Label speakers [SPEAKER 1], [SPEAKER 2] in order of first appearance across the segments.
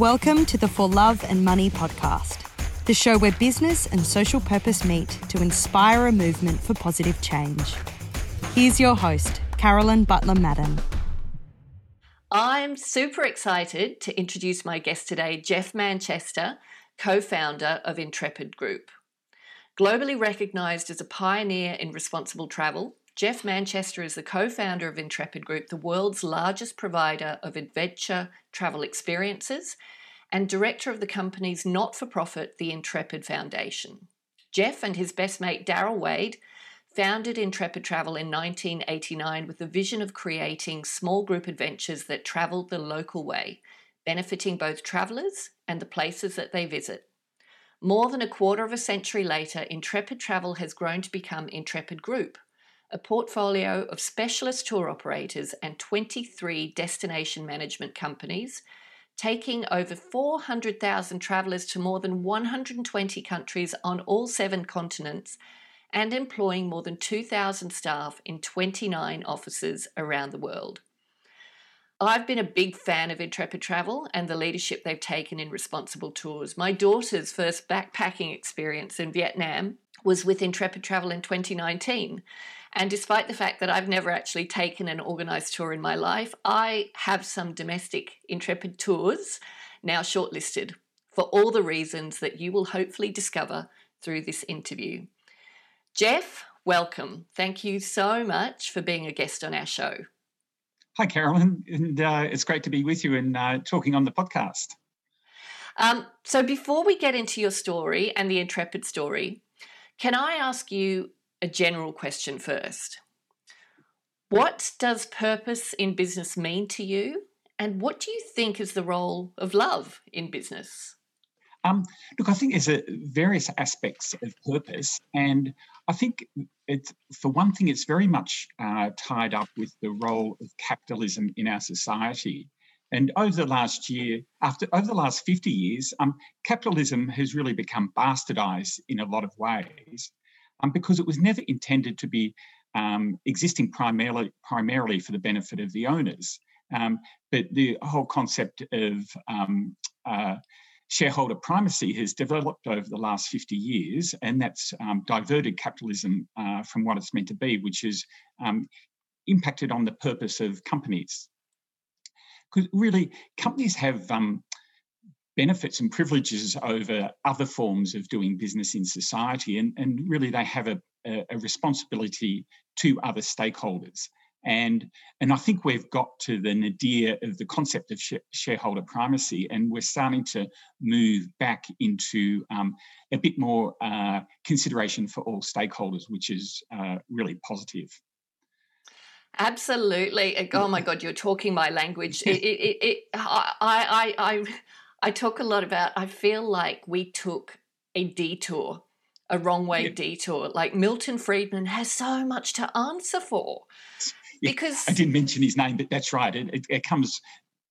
[SPEAKER 1] Welcome to the For Love and Money podcast, the show where business and social purpose meet to inspire a movement for positive change. Here's your host, Carolyn Butler Madden.
[SPEAKER 2] I'm super excited to introduce my guest today, Geoff Manchester, co founder of Intrepid Group. Globally recognized as a pioneer in responsible travel, Geoff Manchester is the co founder of Intrepid Group, the world's largest provider of adventure travel experiences, and director of the company's not for profit, the Intrepid Foundation. Geoff and his best mate, Darrell Wade, founded Intrepid Travel in 1989 with the vision of creating small group adventures that traveled the local way, benefiting both travellers and the places that they visit. More than a quarter of a century later, Intrepid Travel has grown to become Intrepid Group, a portfolio of specialist tour operators and 23 destination management companies, taking over 400,000 travellers to more than 120 countries on all seven continents and employing more than 2,000 staff in 29 offices around the world. I've been a big fan of Intrepid Travel and the leadership they've taken in responsible tours. My daughter's first backpacking experience in Vietnam was with Intrepid Travel in 2019. And despite the fact that I've never actually taken an organized tour in my life, I have some domestic Intrepid tours now shortlisted for all the reasons that you will hopefully discover through this interview. Geoff, welcome. Thank you so much for being a guest on our show.
[SPEAKER 3] Hi, Carolyn, and uh, it's great to be with you and uh, talking on the podcast.
[SPEAKER 2] Um, so, before we get into your story and the Intrepid story, can I ask you a general question first. What does purpose in business mean to you? And what do you think is the role of love in business?
[SPEAKER 3] Um, look, I think there's a, various aspects of purpose, and I think it's for one thing, it's very much uh, tied up with the role of capitalism in our society. And over the last year, after over the last 50 years, um, capitalism has really become bastardized in a lot of ways um, because it was never intended to be um, existing primarily, primarily for the benefit of the owners. Um, but the whole concept of um, uh, shareholder primacy has developed over the last 50 years, and that's um, diverted capitalism uh, from what it's meant to be, which is um, impacted on the purpose of companies. Because really, companies have um, benefits and privileges over other forms of doing business in society. And, and really, they have a, a responsibility to other stakeholders. And, and I think we've got to the nadir of the concept of sh- shareholder primacy, and we're starting to move back into um, a bit more uh, consideration for all stakeholders, which is uh, really positive.
[SPEAKER 2] Absolutely. Oh my God, you're talking my language. It, it, it, I, I, I, I talk a lot about, I feel like we took a detour, a wrong way yeah. detour. Like Milton Friedman has so much to answer for.
[SPEAKER 3] Yeah, because I didn't mention his name, but that's right. It, it, it comes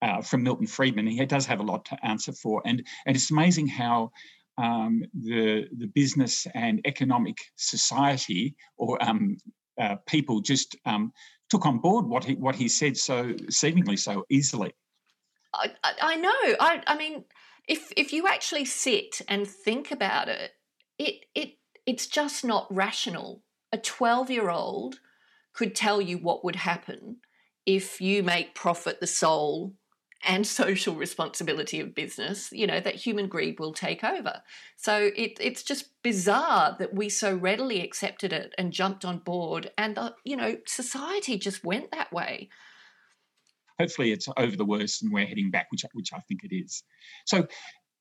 [SPEAKER 3] uh, from Milton Friedman. He does have a lot to answer for. And, and it's amazing how um, the, the business and economic society or um, uh, people just um, took on board what he, what he said so seemingly so easily.
[SPEAKER 2] I, I know. I, I mean, if if you actually sit and think about it, it it it's just not rational. A twelve year old could tell you what would happen if you make profit the sole and social responsibility of business, you know, that human greed will take over. So it, it's just bizarre that we so readily accepted it and jumped on board, and, the, you know, society just went that way
[SPEAKER 3] hopefully it's over the worst and we're heading back, which, which I think it is. So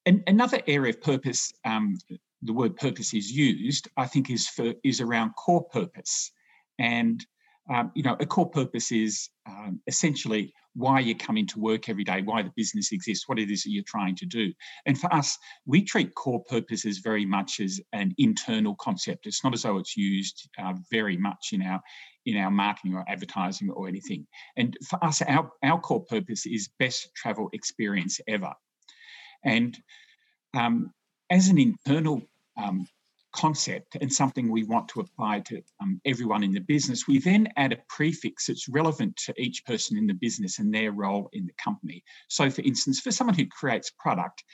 [SPEAKER 3] an, another area of purpose, um, the word purpose is used, I think is for is around core purpose. And um, you know, a core purpose is um, essentially why you come into work every day, why the business exists, what it is that you're trying to do. And for us, we treat core purpose as very much as an internal concept. It's not as though it's used uh, very much in our in our marketing or advertising or anything. And for us, our, our core purpose is best travel experience ever. And um, as an internal um, concept and something we want to apply to um, everyone in the business, we then add a prefix that's relevant to each person in the business and their role in the company. So, for instance, for someone who creates product,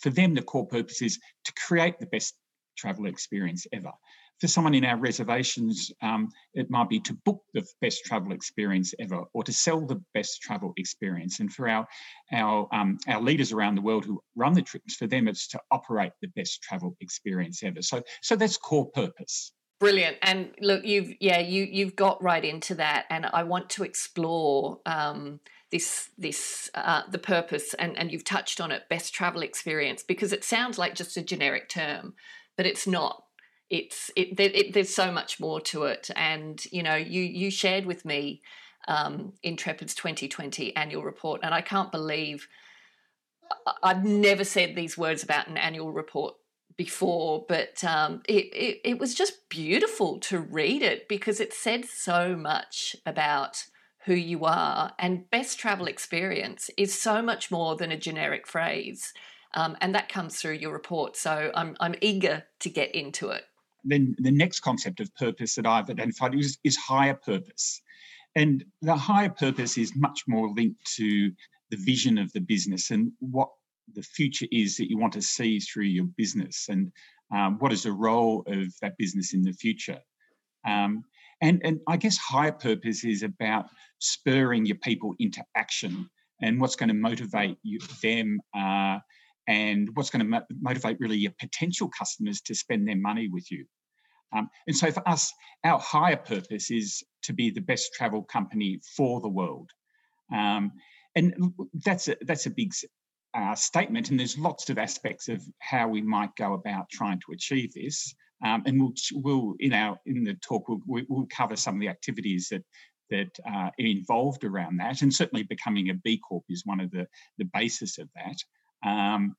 [SPEAKER 3] for them, the core purpose is to create the best travel experience ever for someone in our reservations, um, it might be to book the best travel experience ever or to sell the best travel experience. And for our our um, our leaders around the world who run the trips, for them it's to operate the best travel experience ever. So so that's core purpose.
[SPEAKER 2] Brilliant. And look, you've yeah, you you've got right into that, and I want to explore. Um, this this uh, the purpose and and you've touched on it best travel experience because it sounds like just a generic term but it's not it's it, it, there's so much more to it. And you know you you shared with me um, intrepid's 2020 annual report and i can't believe i've never said these words about an annual report before but um, it, it, it was just beautiful to read it because it said so much about who you are and best travel experience is so much more than a generic phrase um, and that comes through your report. So I'm, I'm eager to get into it
[SPEAKER 3] then the next concept of purpose that I've identified is, is higher purpose. And the higher purpose is much more linked to the vision of the business and what the future is that you want to see through your business and um, what is the role of that business in the future. Um, and, and I guess higher purpose is about spurring your people into action and what's going to motivate you, them uh, and what's going to mo- motivate really your potential customers to spend their money with you. Um, and so for us, our higher purpose is to be the best travel company for the world. Um, and that's a, that's a big uh, statement, and there's lots of aspects of how we might go about trying to achieve this. Um, and we'll, we'll in our in the talk we'll, we'll cover some of the activities that that uh, are involved around that, and certainly becoming a B Corp is one of the the basis of that. Um,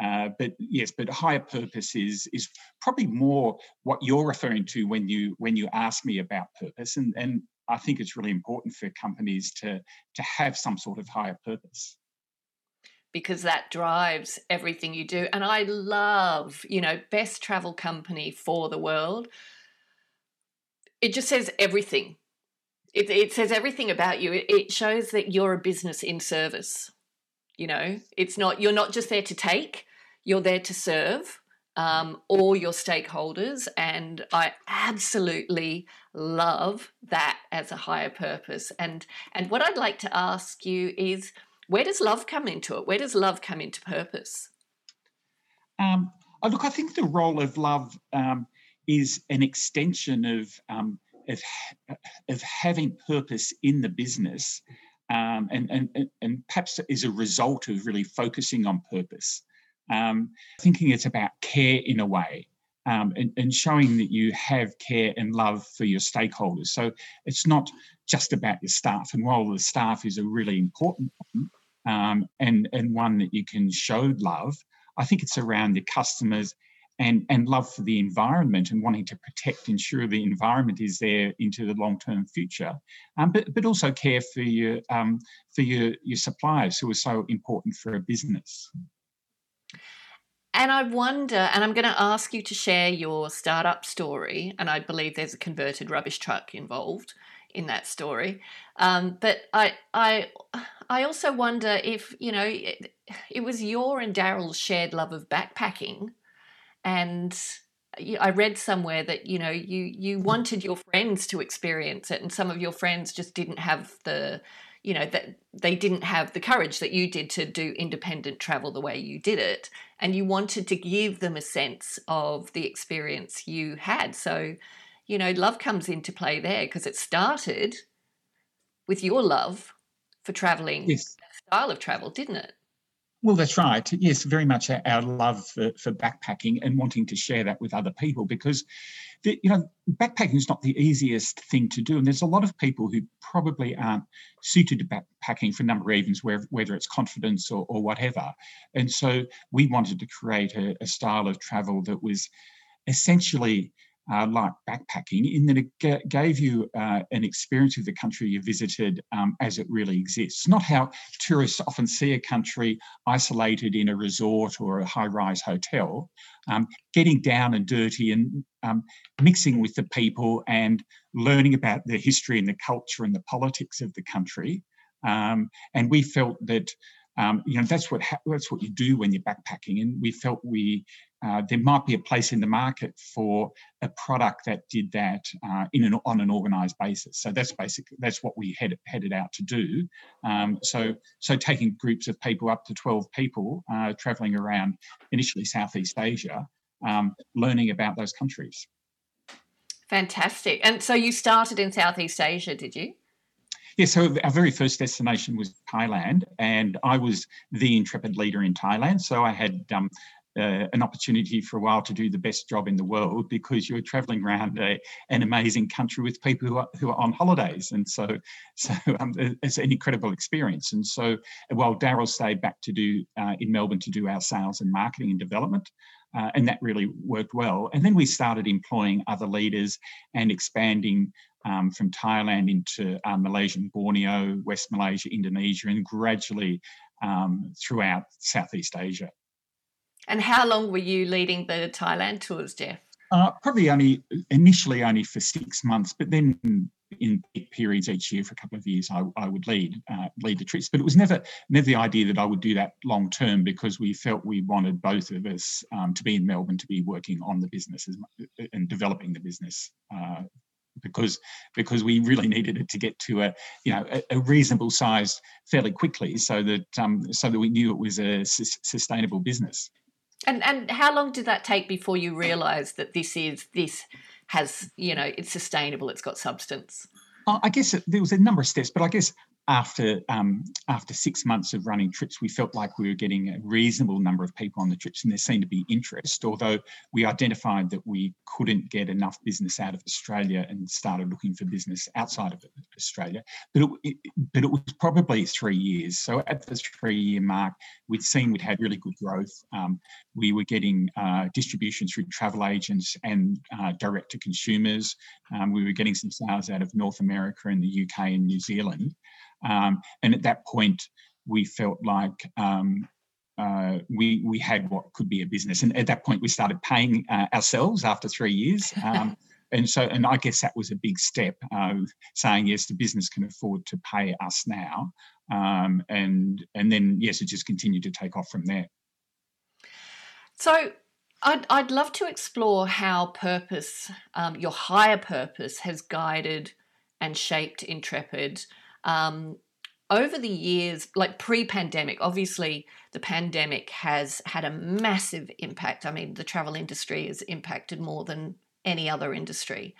[SPEAKER 3] uh, but yes, but higher purpose is is probably more what you're referring to when you when you ask me about purpose, and and I think it's really important for companies to to have some sort of higher purpose
[SPEAKER 2] because that drives everything you do. And I love, you know, best travel company for the world. It just says everything. It, it says everything about you. It, it shows that you're a business in service you know, it's not you're not just there to take; you're there to serve um, all your stakeholders. And I absolutely love that as a higher purpose. And and what I'd like to ask you is, where does love come into it? Where does love come into purpose?
[SPEAKER 3] Um, oh, look, I think the role of love um, is an extension of, um, of of having purpose in the business um, and, and, and perhaps is a result of really focusing on purpose. Um, thinking it's about care in a way um, and, and, showing that you have care and love for your stakeholders. So it's not just about your staff. And while the staff is a really important one um, and, and one that you can show love, I think it's around your customers and, and love for the environment and wanting to protect, ensure the environment is there into the long term future, um, but, but also care for your, um, for your, your suppliers who are so important for a business.
[SPEAKER 2] And I wonder, and I'm going to ask you to share your startup story, and I believe there's a converted rubbish truck involved in that story. Um, but I, I, I also wonder if you know it, it was your and Darrell's shared love of backpacking and I read somewhere that you know you you wanted your friends to experience it, and some of your friends just didn't have the you know that they didn't have the courage that you did to do independent travel the way you did it and you wanted to give them a sense of the experience you had so you know love comes into play there because it started with your love for traveling yes. style of travel didn't it
[SPEAKER 3] well, that's right. Yes, very much our love for, for backpacking and wanting to share that with other people because, the, you know, backpacking is not the easiest thing to do. And there's a lot of people who probably aren't suited to backpacking for a number of reasons, whether it's confidence or, or whatever. And so we wanted to create a, a style of travel that was essentially uh, like backpacking in that it g- gave you uh, an experience of the country you visited um, as it really exists. Not how tourists often see a country isolated in a resort or a high rise hotel, um, getting down and dirty and um, mixing with the people and learning about the history and the culture and the politics of the country. Um, and we felt that um, you know that's what ha- that's what you do when you're backpacking and we felt we uh, there might be a place in the market for a product that did that uh, in an on an organized basis. So that's basically that's what we head, headed out to do. Um, so so taking groups of people up to 12 people uh, traveling around initially southeast asia um, learning about those countries.
[SPEAKER 2] Fantastic. And so you started in southeast asia did you?
[SPEAKER 3] Yeah, so our very first destination was Thailand, and I was the intrepid leader in Thailand. So I had um, uh, an opportunity for a while to do the best job in the world because you're traveling around a, an amazing country with people who are, who are on holidays. And so, so um, it's an incredible experience. And so while Darrell stayed back to do uh, in Melbourne to do our sales and marketing and development, uh, and that really worked well. And then we started employing other leaders and expanding um, from Thailand into uh, Malaysian Borneo, West Malaysia, Indonesia, and gradually um, throughout Southeast Asia.
[SPEAKER 2] And how long were you leading the Thailand tours, Geoff?
[SPEAKER 3] Uh, probably only initially only for six months, but then in periods each year for a couple of years, I, I would lead uh, lead the trips. But it was never never the idea that I would do that long term because we felt we wanted both of us um, to be in Melbourne to be working on the business and developing the business uh, because because we really needed it to get to a you know a, a reasonable size fairly quickly so that um, so that we knew it was a su- sustainable business.
[SPEAKER 2] And and how long did that take before you realised that this is this has you know it's sustainable, it's got substance?
[SPEAKER 3] I guess there was a number of steps, but I guess after um, after six months of running trips, we felt like we were getting a reasonable number of people on the trips, and there seemed to be interest. Although we identified that we couldn't get enough business out of Australia, and started looking for business outside of Australia. But it, it but it was probably three years. So at the three-year mark, we'd seen we'd had really good growth. Um, we were getting uh, distribution through travel agents and uh, direct to consumers. Um, we were getting some sales out of North America and the UK and New Zealand. Um, and at that point, we felt like um, uh, we we had what could be a business. And at that point, we started paying uh, ourselves after three years. Um, and so, and I guess that was a big step, uh, saying yes, the business can afford to pay us now. Um, and and then yes, it just continued to take off from there.
[SPEAKER 2] So. I'd, I'd love to explore how purpose, um, your higher purpose, has guided and shaped Intrepid um, over the years, like pre pandemic, obviously the pandemic has had a massive impact. I mean, the travel industry is impacted more than any other industry.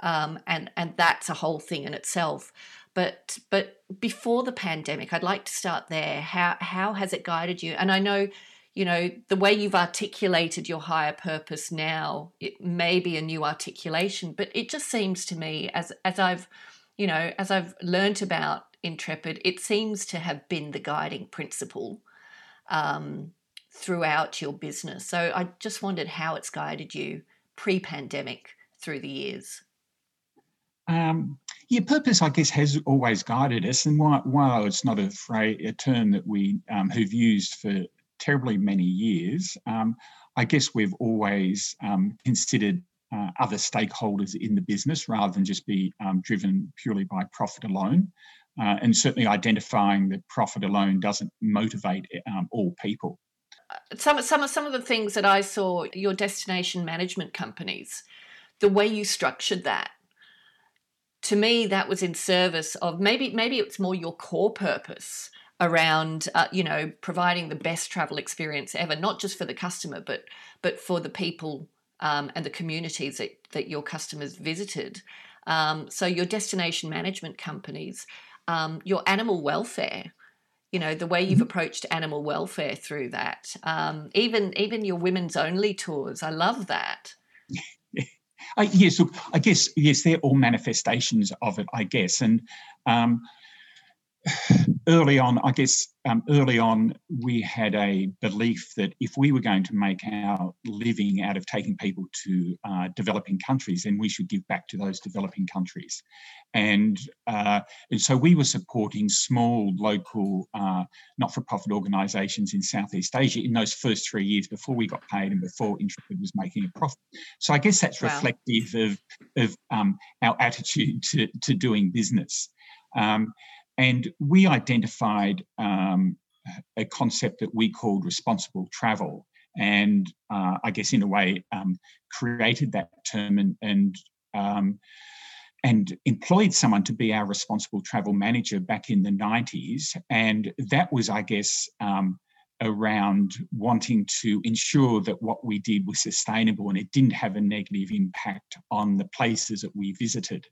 [SPEAKER 2] Um, and, and that's a whole thing in itself. But but before the pandemic, I'd like to start there. How how has it guided you? And I know, you know, the way you've articulated your higher purpose now, it may be a new articulation, but it just seems to me as as I've you know, as I've learnt about Intrepid, it seems to have been the guiding principle um, throughout your business. So I just wondered how it's guided you pre pandemic through the years.
[SPEAKER 3] Um, purpose, I guess, has always guided us. And while, while it's not a, phrase, a term that we um, have used for terribly many years, um, I guess we've always um, considered uh, other stakeholders in the business rather than just be um, driven purely by profit alone. Uh, and certainly identifying that profit alone doesn't motivate um, all people.
[SPEAKER 2] Uh, some, some, some of the things that I saw, your destination management companies, the way you structured that, to me, that was in service of maybe maybe it's more your core purpose around uh, you know providing the best travel experience ever, not just for the customer, but but for the people um, and the communities that, that your customers visited. Um, so your destination management companies, um, your animal welfare, you know the way you've mm-hmm. approached animal welfare through that. Um, even even your women's only tours, I love that.
[SPEAKER 3] Uh, yes, look, I guess yes, they're all manifestations of it. I guess, and um, early on, I guess um, early on, we had a belief that if we were going to make our living out of taking people to uh, developing countries, then we should give back to those developing countries. And, uh, and so we were supporting small local uh, not for profit organisations in Southeast Asia in those first three years before we got paid and before Intrepid was making a profit. So I guess that's wow. reflective of, of um, our attitude to, to doing business. Um, and we identified um, a concept that we called responsible travel. And uh, I guess in a way um, created that term and, and um, and employed someone to be our responsible travel manager back in the 90s. And that was, I guess, um, around wanting to ensure that what we did was sustainable and it didn't have a negative impact on the places that we visited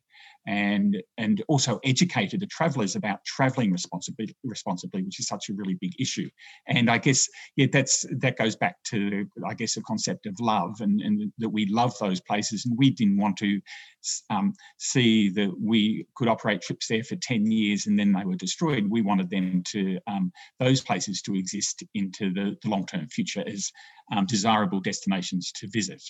[SPEAKER 3] and and also educated the travelers about traveling responsibly responsibly which is such a really big issue. And i guess yeah that's that goes back to i guess the concept of love and and that we love those places. And we didn't want to um, see that we could operate trips there for 10 years and then they were destroyed. We wanted them to um, those places to exist into the, the long-term future as um, desirable destinations to visit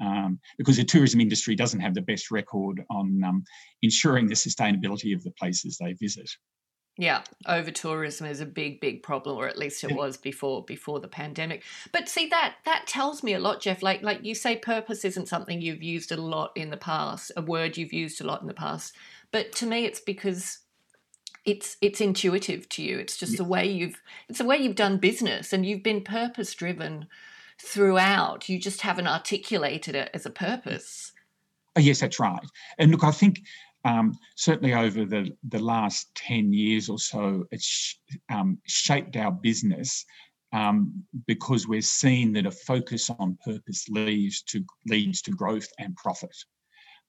[SPEAKER 3] um, because the tourism industry doesn't have the best record on um, ensuring the sustainability of the places they visit.
[SPEAKER 2] Yeah, over tourism is a big, big problem, or at least it was before before the pandemic. But see that that tells me a lot, Geoff. Like like you say, purpose isn't something you've used a lot in the past, a word you've used a lot in the past. But to me, it's because it's it's intuitive to you. It's just yeah. the way you've it's the way you've done business, and you've been purpose driven throughout. You just haven't articulated it as a purpose.
[SPEAKER 3] Oh, yes, that's right. And look, I think um, certainly over the, the last 10 years or so, it's um, shaped our business um, because we're seeing that a focus on purpose leads to leads to growth and profit.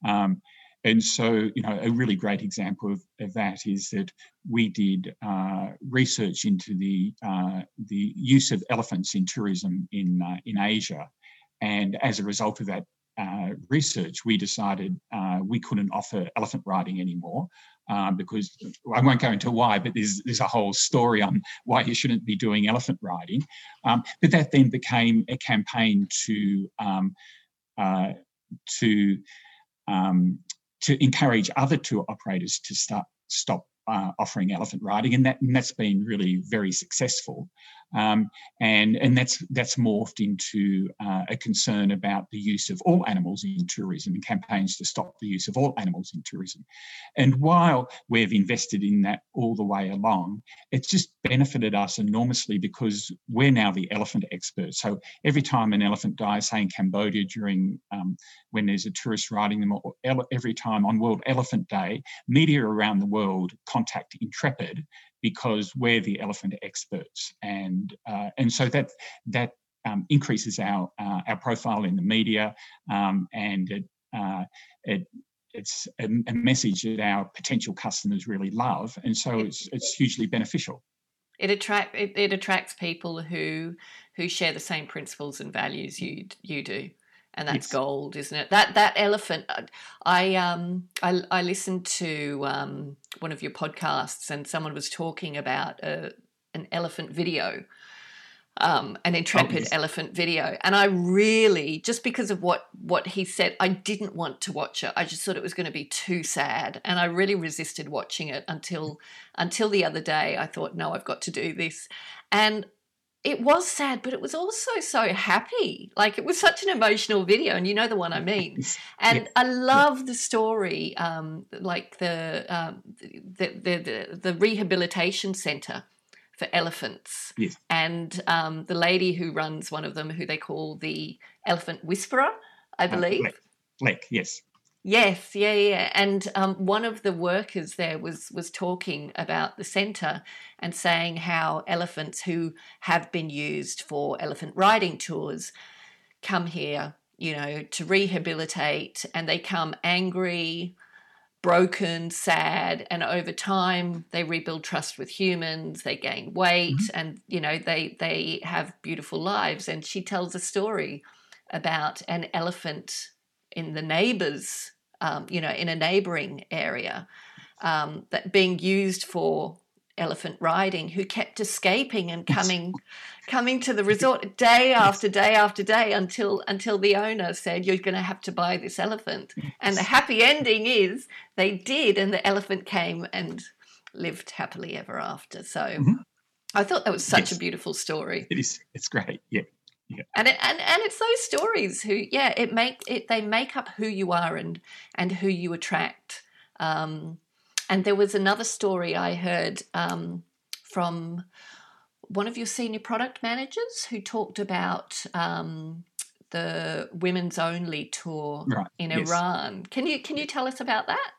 [SPEAKER 3] Um, and so, you know, a really great example of, of that is that we did uh, research into the uh, the use of elephants in tourism in uh, in Asia, and as a result of that uh, research, we decided uh, we couldn't offer elephant riding anymore. Uh, because I won't go into why, but there's there's a whole story on why you shouldn't be doing elephant riding. Um, but that then became a campaign to um, to um, to encourage other tour operators to start stop uh, offering elephant riding, and that and that's been really very successful. Um, and and that's that's morphed into uh, a concern about the use of all animals in tourism and campaigns to stop the use of all animals in tourism. And while we've invested in that all the way along, it's just benefited us enormously because we're now the elephant experts. So every time an elephant dies, say in Cambodia during um, when there's a tourist riding them, or every time on World Elephant Day, media around the world contact Intrepid because we're the elephant experts, and uh, and so that that um, increases our uh, our profile in the media, um, and it, uh, it it's a, a, message that our potential customers really love, and so it's it's hugely beneficial.
[SPEAKER 2] It attract it, it attracts people who who share the same principles and values you you do and that's yes. gold, isn't it? That that elephant. Uh, I um I I listened to um one of your podcasts, and someone was talking about a, uh, an elephant video, um, an intrepid oh, yes. elephant video, and I really just because of what what he said, I didn't want to watch it. I just thought it was going to be too sad, and I really resisted watching it until until the other day. I thought, no, I've got to do this, and it was sad, but it was also so happy. Like it was such an emotional video, and you know the one I mean. And yeah. I love the story, um, like the, um, the, the, the the rehabilitation center for elephants,
[SPEAKER 3] yes.
[SPEAKER 2] and um, the lady who runs one of them, who they call the elephant whisperer, I uh, believe. Uh,
[SPEAKER 3] Lek, yes.
[SPEAKER 2] Yes, yeah, yeah. And um, one of the workers there was was talking about the centre and saying how elephants who have been used for elephant riding tours come here, you know, to rehabilitate, and they come angry, broken, sad, and over time they rebuild trust with humans. They gain weight, mm-hmm. and you know they they have beautiful lives. And she tells a story about an elephant in the neighbors, um, you know, in a neighboring area, um, that being used for elephant riding who kept escaping and coming coming to the resort day after day after day until until the owner said you're going to have to buy this elephant. And the happy ending is they did and the elephant came and lived happily ever after. So mm-hmm. i thought that was such yes. a beautiful story.
[SPEAKER 3] It is. It's great. Yeah yeah.
[SPEAKER 2] And it, and and it's those stories who yeah it make it they make up who you are and and who you attract um, and there was another story I heard um, from one of your senior product managers who talked about um, the women's only tour right. in yes. Iran. Can you can you tell us about that?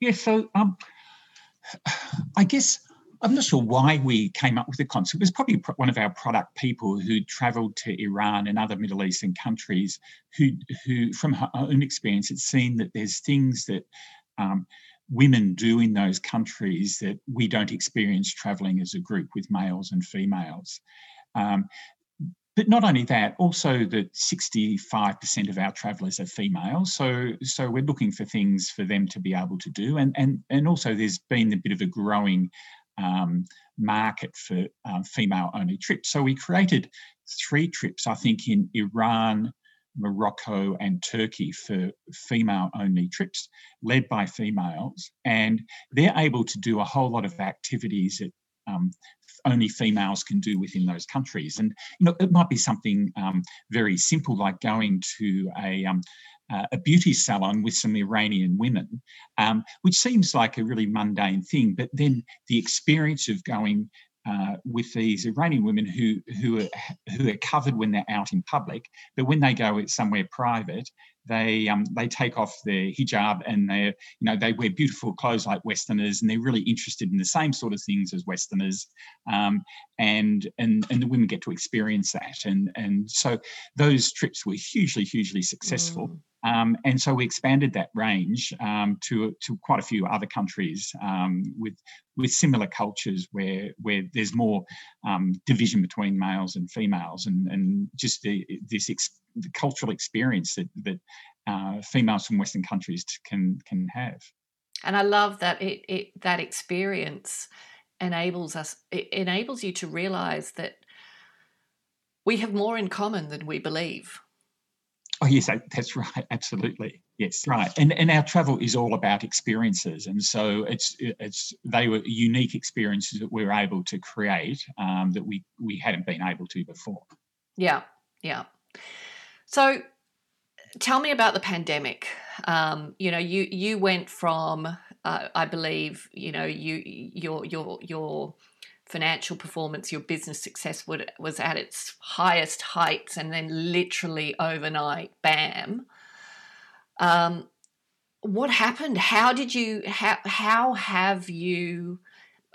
[SPEAKER 3] Yeah, so um, I guess I'm not sure why we came up with the concept. It was probably one of our product people who travelled to Iran and other Middle Eastern countries who, who from her own experience, had seen that there's things that um, women do in those countries that we don't experience travelling as a group with males and females. Um, but not only that, also that 65% of our travellers are female. So, so we're looking for things for them to be able to do. And, and, and also there's been a bit of a growing um, market for um, female only trips. So we created three trips, I think, in Iran, Morocco and Turkey for female only trips led by females. And they're able to do a whole lot of activities that um, only females can do within those countries. And you know, it might be something um, very simple like going to a um, uh, a beauty salon with some Iranian women, um, which seems like a really mundane thing. But then the experience of going uh, with these Iranian women who who are, who are covered when they're out in public, but when they go somewhere private, they um, they take off their hijab and they you know they wear beautiful clothes like Westerners, and they're really interested in the same sort of things as Westerners, um, and and and the women get to experience that, and and so those trips were hugely hugely successful. Mm. Um, and so we expanded that range um, to, to quite a few other countries um, with, with similar cultures where, where there's more um, division between males and females and, and just the, this ex, the cultural experience that, that uh, females from Western countries can, can have.
[SPEAKER 2] And I love that it, it that experience enables us it enables you to realize that we have more in common than we believe
[SPEAKER 3] Oh yes, that's right. Absolutely, yes, right. And and our travel is all about experiences, and so it's it's they were unique experiences that we were able to create um, that we we hadn't been able to before.
[SPEAKER 2] Yeah, yeah. So, tell me about the pandemic. Um, you know, you you went from, uh, I believe, you know, you your your your financial performance, your business success would, was at its highest heights, and then literally overnight, bam. Um, what happened? How did you? How how have you?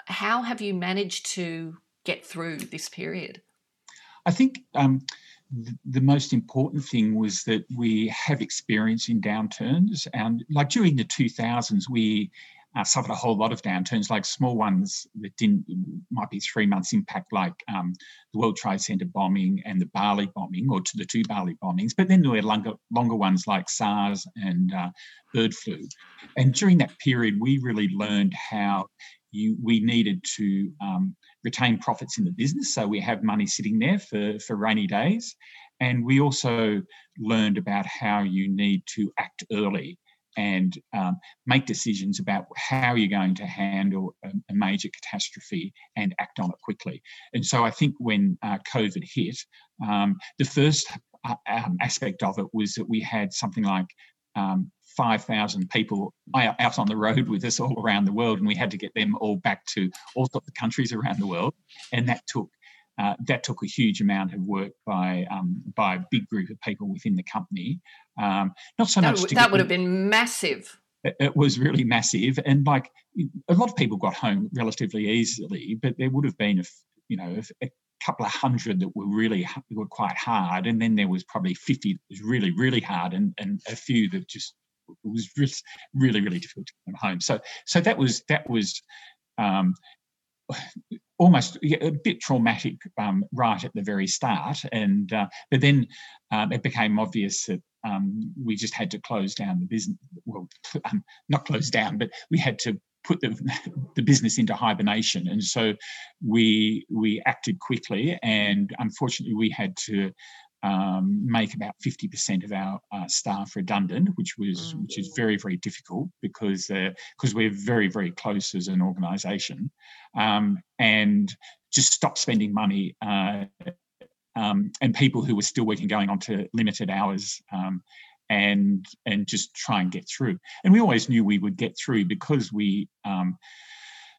[SPEAKER 2] How have you managed to get through this period?
[SPEAKER 3] I think um, the most important thing was that we have experience in downturns, and like during the 2000s, we uh, suffered a whole lot of downturns, like small ones that didn't, might be three months impact, like um, the World Trade Center bombing and the Bali bombing, or to the two Bali bombings. But then there were longer, longer ones like SARS and uh, bird flu. And during that period, we really learned how you, we needed to um, retain profits in the business. So we have money sitting there for, for rainy days. And we also learned about how you need to act early and um, make decisions about how you're going to handle a, a, major catastrophe and act on it quickly. And so I think when uh, COVID hit, um, the first uh, um, aspect of it was that we had something like um, 5,000 people out on the road with us all around the world, and we had to get them all back to all sorts of countries around the world. And that took uh, that took a huge amount of work by um, by a big group of people within the company. Um, not so
[SPEAKER 2] that
[SPEAKER 3] much.
[SPEAKER 2] that would have been massive.
[SPEAKER 3] It, it was really massive, and like a lot of people got home relatively easily, but there would have been a you know a, a couple of hundred that were really were quite hard, and then there was probably fifty that was really really hard, and and a few that just was just really really difficult to come home. So so that was that was um, almost a bit traumatic um, right at the very start, and uh, but then um, it became obvious that um, we just had to close down the business. Well, um, not close down, but we had to put the, the business into hibernation. And so we we acted quickly, and unfortunately, we had to um, make about 50% of our uh, staff redundant, which was mm. which is very very difficult because because uh, we're very very close as an organisation, um, and just stop spending money. Uh, um, and people who were still working going on to limited hours um, and and just try and get through. And we always knew we would get through because we um,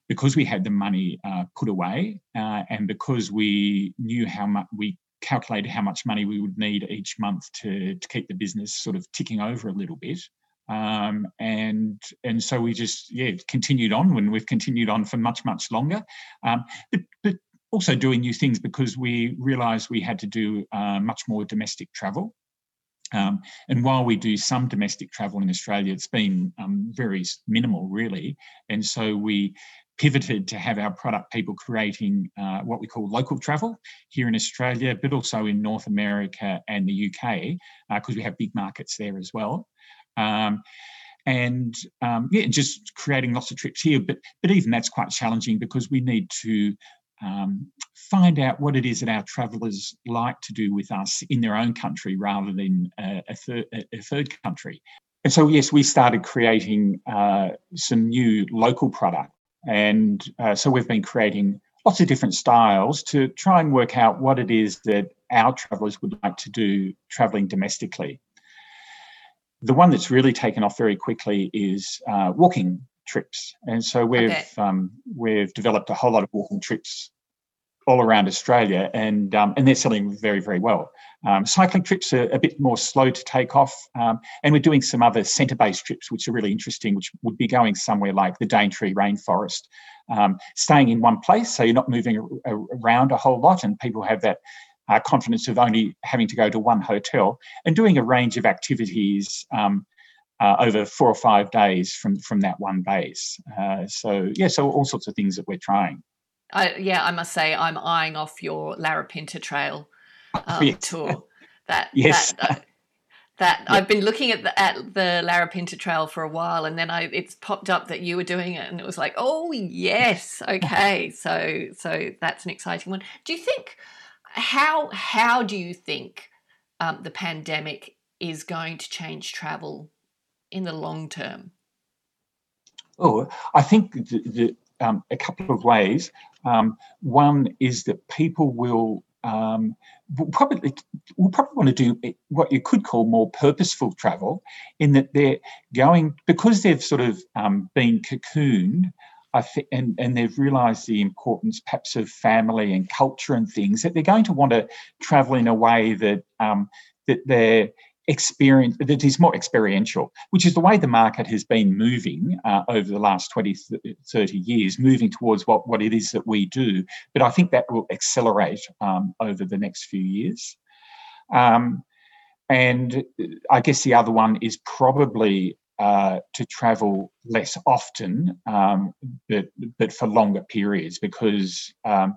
[SPEAKER 3] because we had the money uh, put away uh, and because we knew how much we calculated how much money we would need each month to to keep the business sort of ticking over a little bit. Um, and and so we just yeah continued on when we've continued on for much much longer. Um, but but also doing new things because we realised we had to do uh, much more domestic travel. Um, and while we do some domestic travel in Australia, it's been um, very minimal, really. And so we pivoted to have our product people creating uh, what we call local travel here in Australia, but also in North America and the UK, because uh, we have big markets there as well. Um, and um, yeah, just creating lots of trips here. But but even that's quite challenging because we need to um, find out what it is that our travellers like to do with us in their own country rather than a, a, third, a third, country. And so, yes, we started creating uh, some new local product. And uh, so we've been creating lots of different styles to try and work out what it is that our travellers would like to do travelling domestically. The one that's really taken off very quickly is uh, walking trips, and so we've um, we've developed a whole lot of walking trips all around Australia, and um, and they're selling very very well. Um, cycling trips are a bit more slow to take off, um, and we're doing some other centre-based trips, which are really interesting, which would be going somewhere like the Daintree rainforest, um, staying in one place, so you're not moving around a whole lot, and people have that uh, confidence of only having to go to one hotel and doing a range of activities um, uh, over four or five days from from that one base. Uh, so yeah, so all sorts of things that we're trying.
[SPEAKER 2] I, yeah, I must say I'm eyeing off your Larapinta Trail um, yes. tour. That yes. That, uh, that yeah. I've been looking at the at the Larapinta Trail for a while, and then I it's popped up that you were doing it, and it was like, oh yes, okay, so so that's an exciting one. Do you think how how do you think um, the pandemic is going to change travel in the long term?
[SPEAKER 3] Oh, I think the, the, um, a couple of ways. Um, one is that people will um, will probably will probably want to do what you could call more purposeful travel, in that they're going because they've sort of um, been cocooned. I and, and they've realised the importance, perhaps, of family and culture and things. That they're going to want to travel in a way that um, that they're experience that is more experiential, which is the way the market has been moving uh, over the last 20, 30 years, moving towards what, what it is that we do. But I think that will accelerate um, over the next few years. Um, and I guess the other one is probably uh, to travel less often, um, but but for longer periods, because um,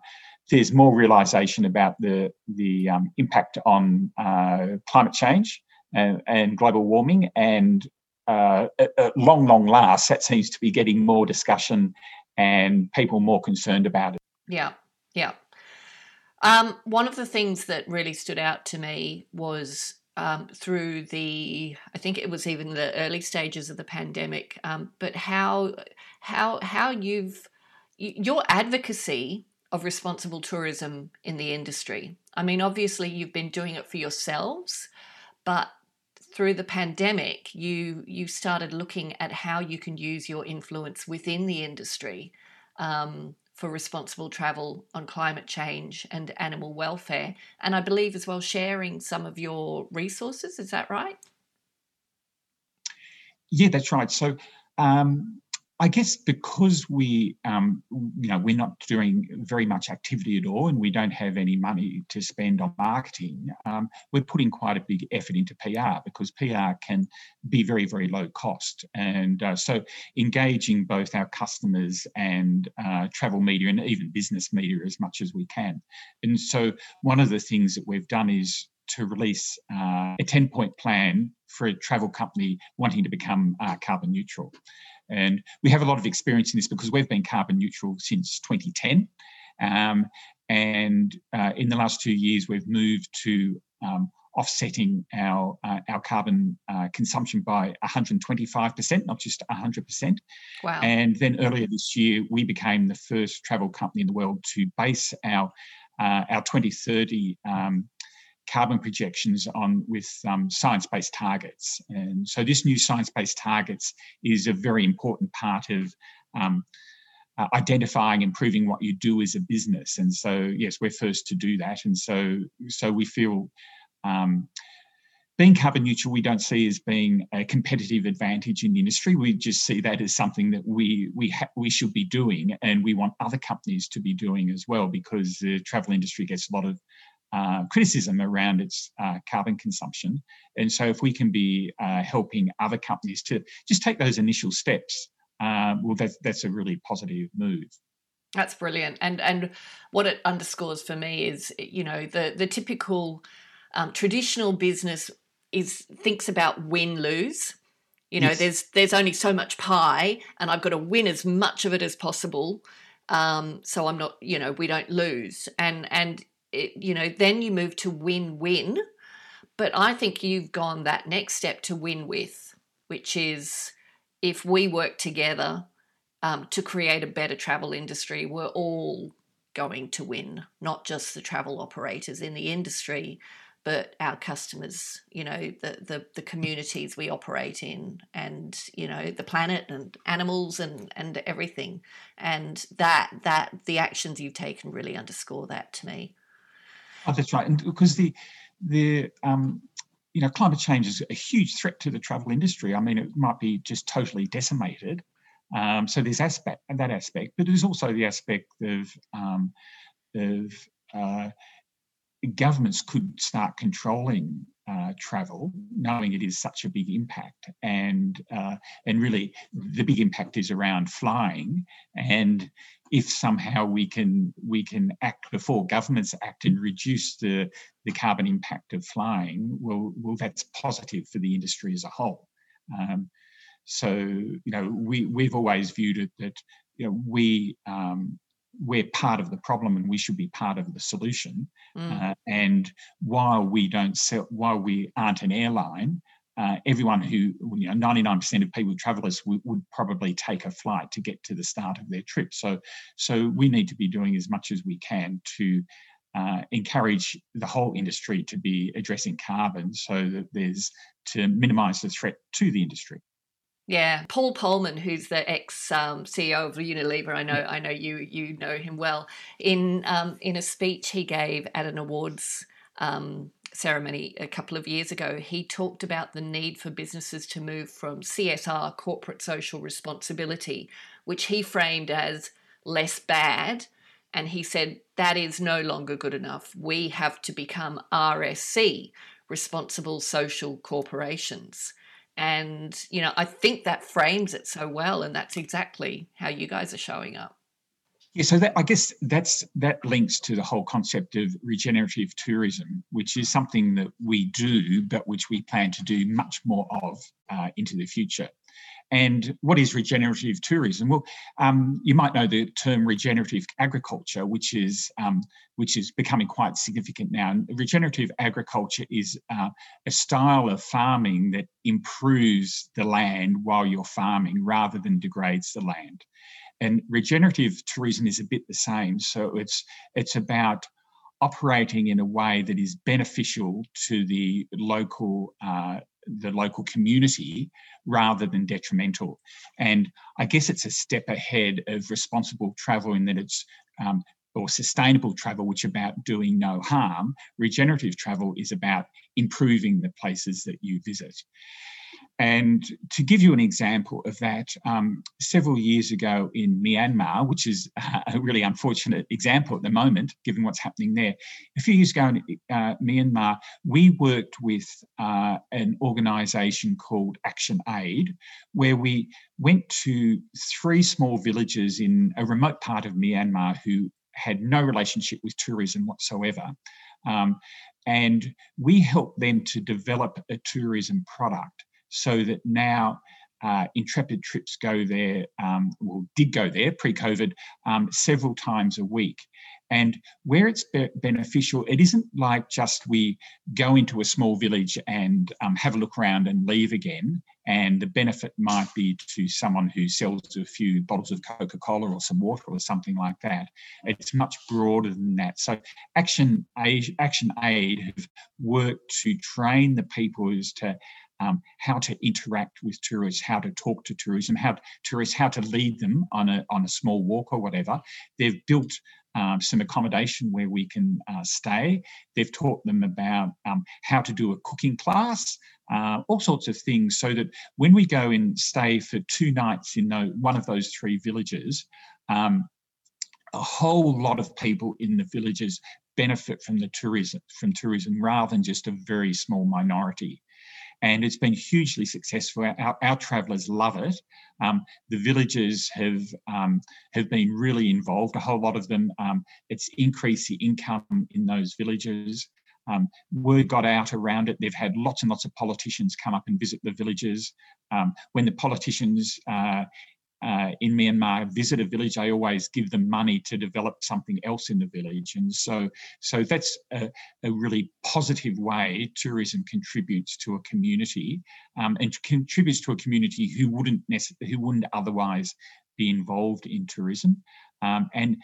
[SPEAKER 3] there's more realization about the the um, impact on uh, climate change and, and global warming. And uh, at, at long, long last, that seems to be getting more discussion and people more concerned about it.
[SPEAKER 2] Yeah, yeah. Um, one of the things that really stood out to me was um, through the, I think it was even the early stages of the pandemic, um, but how how how you've your advocacy of responsible tourism in the industry. I mean, obviously you've been doing it for yourselves, but through the pandemic, you you started looking at how you can use your influence within the industry um, for responsible travel on climate change and animal welfare, and I believe as well sharing some of your resources. Is that right?
[SPEAKER 3] Yeah, that's right. So um, I guess because we, um, you know, we're not doing very much activity at all, and we don't have any money to spend on marketing. Um, we're putting quite a big effort into PR because PR can be very, very low cost, and uh, so engaging both our customers and uh, travel media and even business media as much as we can. And so one of the things that we've done is to release uh, a 10 point plan for a travel company wanting to become uh, carbon neutral. And we have a lot of experience in this because we've been carbon neutral since 2010. Um, and uh, in the last two years, we've moved to um, offsetting our uh, our carbon uh, consumption by 125%, not just 100%.
[SPEAKER 2] Wow.
[SPEAKER 3] And then earlier this year, we became the first travel company in the world to base our uh, our 2030 um, carbon projections on with um, science-based targets. And so this new science-based targets is a very important part of um, uh, identifying and proving what you do as a business. And so yes, we're first to do that. And so so we feel um, being carbon neutral, we don't see as being a competitive advantage in the industry. We just see that as something that we we ha- we should be doing, and we want other companies to be doing as well, because the travel industry gets a lot of uh, criticism around its uh, carbon consumption. And so, if we can be uh, helping other companies to just take those initial steps, uh, well, that's that's a really positive move.
[SPEAKER 2] That's brilliant, and and what it underscores for me is, you know, the the typical um, traditional business is thinks about win lose. You know, yes. there's there's only so much pie, and I've got to win as much of it as possible. Um, so I'm not, you know, we don't lose. And and it, you know, then you move to win win. But I think you've gone that next step to win with, which is if we work together um, to create a better travel industry, we're all going to win, not just the travel operators in the industry, but our customers, you know, the, the, the communities we operate in and, you know, the planet and animals and, and everything. And that that the actions you've taken really underscore that to me.
[SPEAKER 3] Oh, that's right. And because the the um you know, climate change is a huge threat to the travel industry. I mean, it might be just totally decimated. Um, so there's aspect that aspect, but there's also the aspect of um, of uh, governments could start controlling uh, travel, knowing it is such a big impact, and uh, and really the big impact is around flying. And if somehow we can we can act before governments act and reduce the the carbon impact of flying, well, well that's positive for the industry as a whole. Um, so you know we we've always viewed it that you know we um, we're part of the problem and we should be part of the solution. Mm. Uh, and while we don't sell, while we aren't an airline, uh, everyone who, you know, 99% of people, travelers, would, would, probably take a flight to get to the start of their trip. So, so we need to be doing as much as we can to uh, encourage the whole industry to be addressing carbon so that there's to minimise the threat to the industry.
[SPEAKER 2] Yeah, Paul Polman, who's the ex um, CEO of Unilever, I know, I know you you know him well. In um, in a speech he gave at an awards um, ceremony a couple of years ago, he talked about the need for businesses to move from CSR, corporate social responsibility, which he framed as less bad, and he said that is no longer good enough. We have to become RSC, responsible social corporations. And, you know, I think that frames it so well. And that's exactly how you guys are showing up.
[SPEAKER 3] Yeah, so that I guess that's that links to the whole concept of regenerative tourism, which is something that we do, but which we plan to do much more of uh, into the future. And what is regenerative tourism? Well, um, you might know the term regenerative agriculture, which is um, which is becoming quite significant now. And regenerative agriculture is uh, a style of farming that improves the land while you're farming, rather than degrades the land. And regenerative tourism is a bit the same. So it's it's about operating in a way that is beneficial to the local uh, the local community rather than detrimental. And I guess it's a step ahead of responsible travel in that it's um, or sustainable travel, which about doing no harm. Regenerative travel is about improving the places that you visit. And to give you an example of that, um, several years ago in Myanmar, which is a really unfortunate example at the moment, given what's happening there, a few years ago in uh, Myanmar, we worked with uh, an organisation called Action Aid, where we went to three small villages in a remote part of Myanmar who had no relationship with tourism whatsoever. Um, and we helped them to develop a tourism product so that now uh, Intrepid trips go there, um, well, did go there pre COVID um, several times a week. And where it's be- beneficial, it isn't like just we go into a small village and um, have a look around and leave again. And the benefit might be to someone who sells a few bottles of Coca Cola or some water or something like that. It's much broader than that. So, Action Aid, Action Aid have worked to train the people as to um, how to interact with tourists, how to talk to tourism, how tourists, how to lead them on a on a small walk or whatever. They've built um, some accommodation where we can uh, stay. They've taught them about um, how to do a cooking class, uh, all sorts of things, so that when we go and stay for two nights in one of those three villages, um, a whole lot of people in the villages benefit from the tourism from tourism rather than just a very small minority and it's been hugely successful. Our, our travellers love it. Um, the villagers have um, have been really involved. A whole lot of them. Um, it's increased the income in those villages. Um, word got out around it. They've had lots and lots of politicians come up and visit the villages. Um, when the politicians uh, uh, in Myanmar visit a village, I always give them money to develop something else in the village, and so so that's a, a really positive way tourism contributes to a community, um, and contributes to a community who wouldn't necess- who wouldn't otherwise be involved in tourism, um, and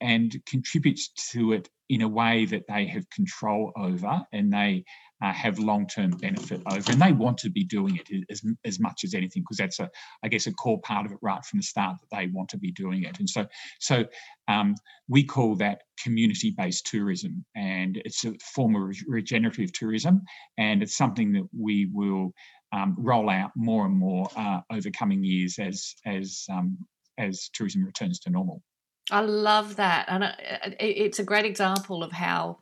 [SPEAKER 3] and contributes to it in a way that they have control over and they uh, have long-term benefit over and they want to be doing it as, as much as anything because that's a i guess a core part of it right from the start that they want to be doing it. And so so um, we call that community-based tourism and it's a form of regenerative tourism and it's something that we will um, roll out more and more uh, over coming years as as um, as tourism returns to normal
[SPEAKER 2] I love that, and it's a great example of how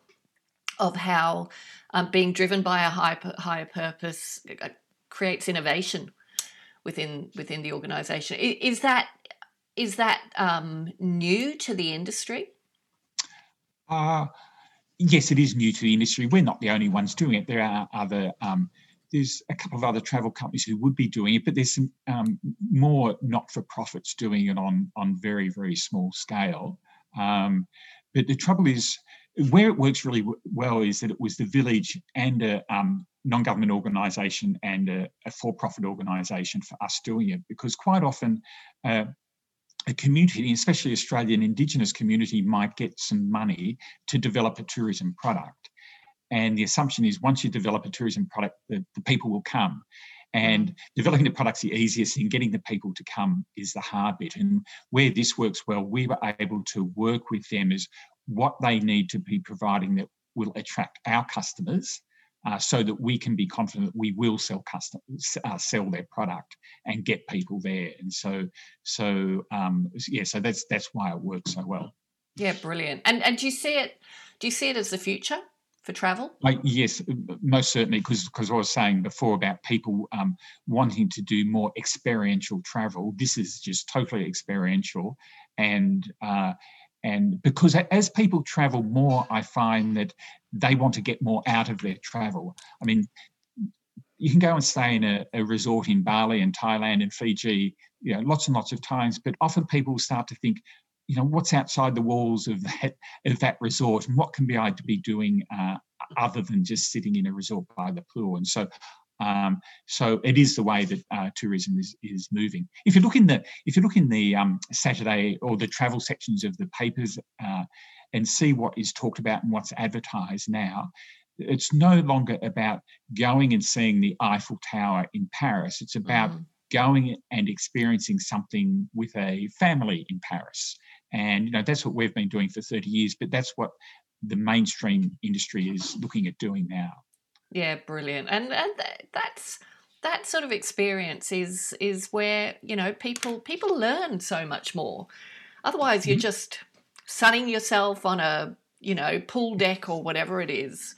[SPEAKER 2] of how um, being driven by a high, higher purpose uh, creates innovation within within the organisation. Is that is that um, new to the industry?
[SPEAKER 3] Uh, yes, it is new to the industry. We're not the only ones doing it. There are other um, there's a couple of other travel companies who would be doing it, but there's some um, more not-for-profits doing it on on very very small scale. Um, but the trouble is, where it works really well is that it was the village and a um, non-government organisation and a, a, for-profit organisation for us doing it, because quite often. Uh, a community, especially Australian Indigenous community, might get some money to develop a tourism product. And the assumption is once you develop a tourism product, the, the people will come. And mm. developing the product's the easiest thing, getting the people to come is the hard bit. And where this works well, we were able to work with them as what they need to be providing that will attract our customers uh, so that we can be confident that we will sell customers, uh, sell their product and get people there. And so, so um, yeah, so that's that's why it works so well.
[SPEAKER 2] Yeah, brilliant. And and do you see it? Do you see it as the future? For travel?
[SPEAKER 3] Like, yes, most certainly, because because I was saying before about people um, wanting to do more experiential travel. This is just totally experiential, and uh, and because as people travel more, I find that they want to get more out of their travel. I mean, you can go and stay in a, a resort in Bali and Thailand and Fiji, you know, lots and lots of times, but often people start to think, you know what's outside the walls of that of that resort and what can be I to be doing uh, other than just sitting in a resort by the pool and so um, so it is the way that uh, tourism is is moving. If you look in the if you look in the um, Saturday or the travel sections of the papers uh, and see what is talked about and what's advertised now, it's no longer about going and seeing the Eiffel Tower in Paris. It's about mm. going and experiencing something with a family in Paris. And you know that's what we've been doing for 30 years, but that's what the mainstream industry is looking at doing now.
[SPEAKER 2] Yeah, brilliant. And and that's that sort of experience is is where you know people people learn so much more. Otherwise, mm-hmm. you're just sunning yourself on a you know pool deck or whatever it is.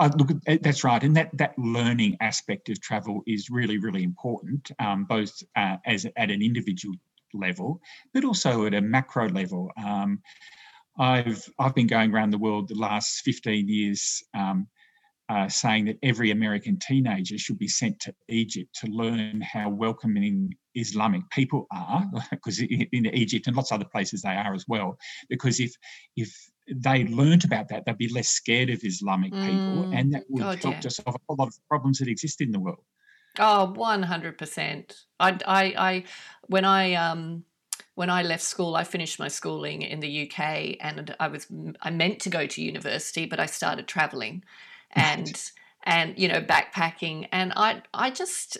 [SPEAKER 3] Uh, look, that's right, and that that learning aspect of travel is really really important, um, both uh, as at an individual level, but also at a macro level. Um, I've I've been going around the world the last 15 years, um, uh, saying that every American teenager should be sent to Egypt to learn how welcoming Islamic people are, because in Egypt and lots of other places they are as well. Because if if they learnt about that, they'd be less scared of Islamic mm, people, and that would God, help yeah. to solve a lot of problems that exist in the world.
[SPEAKER 2] Oh, one hundred percent. I, I, I, when I um when I left school, I finished my schooling in the UK, and I was I meant to go to university, but I started traveling, and right. and you know backpacking, and I I just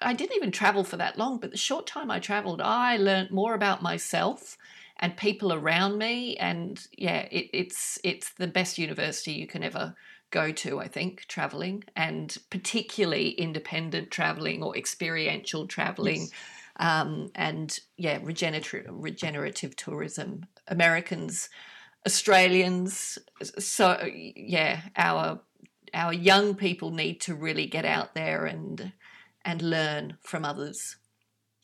[SPEAKER 2] I didn't even travel for that long, but the short time I traveled, I learned more about myself and people around me, and yeah, it, it's it's the best university you can ever go to. I think traveling, and particularly independent traveling or experiential traveling. Yes um, and yeah, regenerative regenerative tourism. Americans, Australians, so yeah, our our young people need to really get out there and and learn from others.